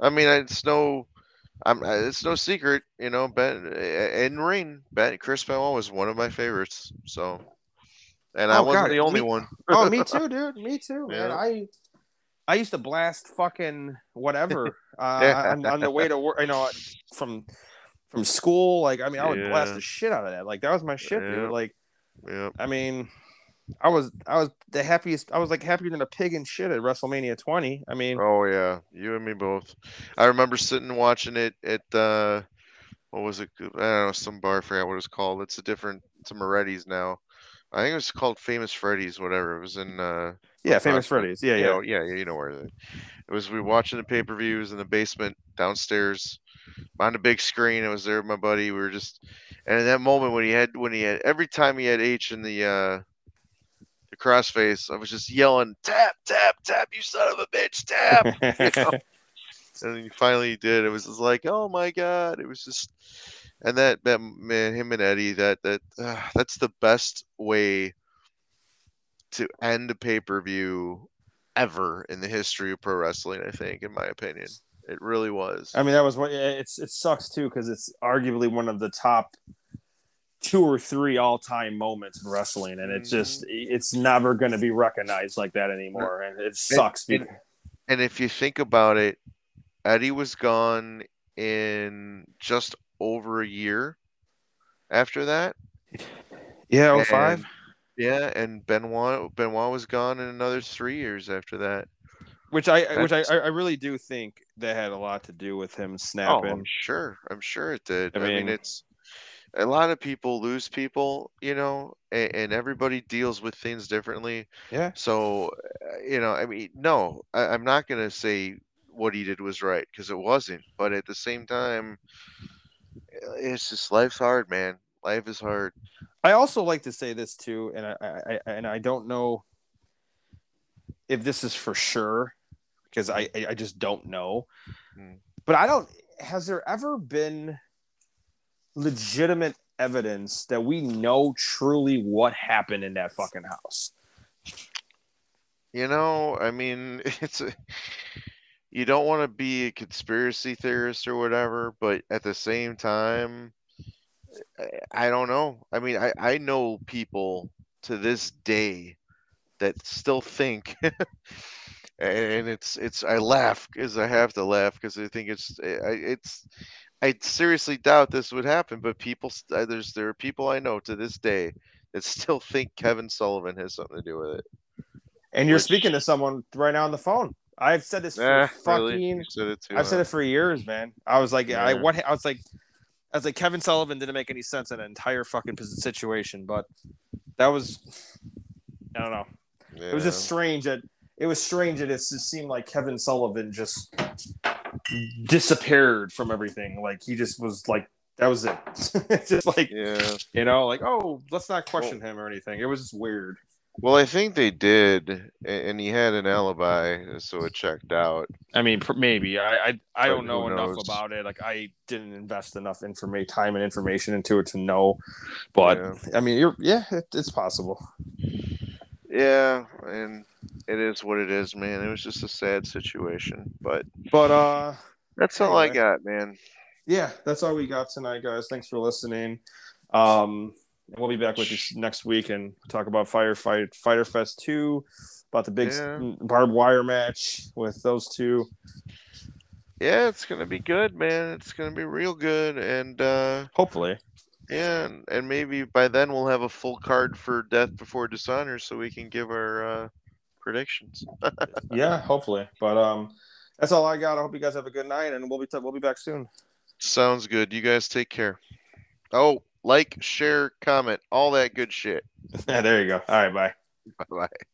I mean, it's no, I'm, it's no secret, you know. Ben in ring, Ben Chris Benoit was one of my favorites. So, and I Oh, wasn't God, the only me- one. oh, me too, dude. Me too, man. I I used to blast fucking whatever uh, Yeah. on, on the way to work. You know, from from school. Like, I mean, I would blast the shit out of that. Like, that was my shit, Yeah. dude. Like, Yeah, I mean, I was I was the happiest. I was like happier than a pig in shit at WrestleMania 20. I mean, Oh yeah, you and me both. I remember sitting watching it at uh, what was it? I don't know, some bar. I forgot what it was called. It's a different. It's a Moretti's now. I think it was called Famous Freddy's, whatever. It was in. uh yeah, famous. Freddy's. Yeah, you yeah. know, yeah, yeah, you know where it. It was we were watching the pay per views in the basement downstairs on the big screen. I was there with my buddy. We were just, and in that moment when he had when he had every time he had H in the uh the crossface, I was just yelling, "Tap, tap, tap! You son of a bitch, tap!" you know? and then he finally did. It was just like, oh my god! It was just, and that that man, him and Eddie, that that uh, that's the best way to end a pay per view ever in the history of pro wrestling. I think, in my opinion, it really was. I mean, that was what it's it sucks too because it's arguably one of the top two or three all time moments in wrestling, and it's just mm-hmm. it's never going to be recognized like that anymore, and it sucks. and- because- and if you think about it, Eddie was gone in just over a year after that. yeah, oh and- five. Yeah, and Benoit Benoit was gone in another three years after that. Which I which I I really do think that had a lot to do with him oh, snapping. Oh, snapping. I'm sure. I'm sure it did. I I mean, mean- it's a lot of people lose people, you know, and, and everybody deals with things differently. yeah, So, uh, you know, I mean, no, I, I'm not going to say what he did was right because it wasn't. But at the same time, it's just life's hard, man. Life is hard. I also like to say this too, and I, I, I and I don't know if this is for sure because I I just don't know. Hmm. But I don't. Has there ever been legitimate evidence that we know truly what happened in that fucking house? You know, I mean, it's a, you don't want to be a conspiracy theorist or whatever, but at the same time, I, I don't know. I mean, I, I know people to this day that still think, and it's it's I laugh because I have to laugh because I think it's it's I seriously doubt this would happen, but people there's there are people I know to this day that still think Kevin Sullivan has something to do with it. And you're Which- speaking to someone right now on the phone. I've said this for Eh, fucking. really? Said I've said it for years, man. I was like, I what I was like, I was like, Kevin Sullivan didn't make any sense in an entire fucking situation, but that was, I don't know. It was just strange that it was strange it just seemed like Kevin Sullivan just disappeared from everything. Like he just was like that was it. It's just like Yeah. you know, like oh, let's not question him or anything. It was just weird. Well, I think they did, and he had an alibi, so it checked out. I mean, maybe I I, I don't know enough about it. Like I didn't invest enough information, time, and information into it to know. But Yeah. I mean, you're yeah, it, it's possible. Yeah, and it is what it is, man. It was just a sad situation, but But uh, that's all I got, man. yeah, that's all we got tonight, guys. Thanks for listening. Um, we'll be back with you next week and talk about Firefight Fyter Fest two, about the big Yeah. barbed wire match with those two. Yeah, it's gonna be good, man. It's gonna be real good, and uh, Hopefully, yeah, and, and maybe by then we'll have a full card for Death Before Dishonor, so we can give our uh, predictions. yeah, hopefully. But um, that's all I got. I hope you guys have a good night, and we'll be we'll be back soon. Sounds good. You guys take care. Oh, like, share, comment, all that good shit. there you go. All right, bye. Bye bye.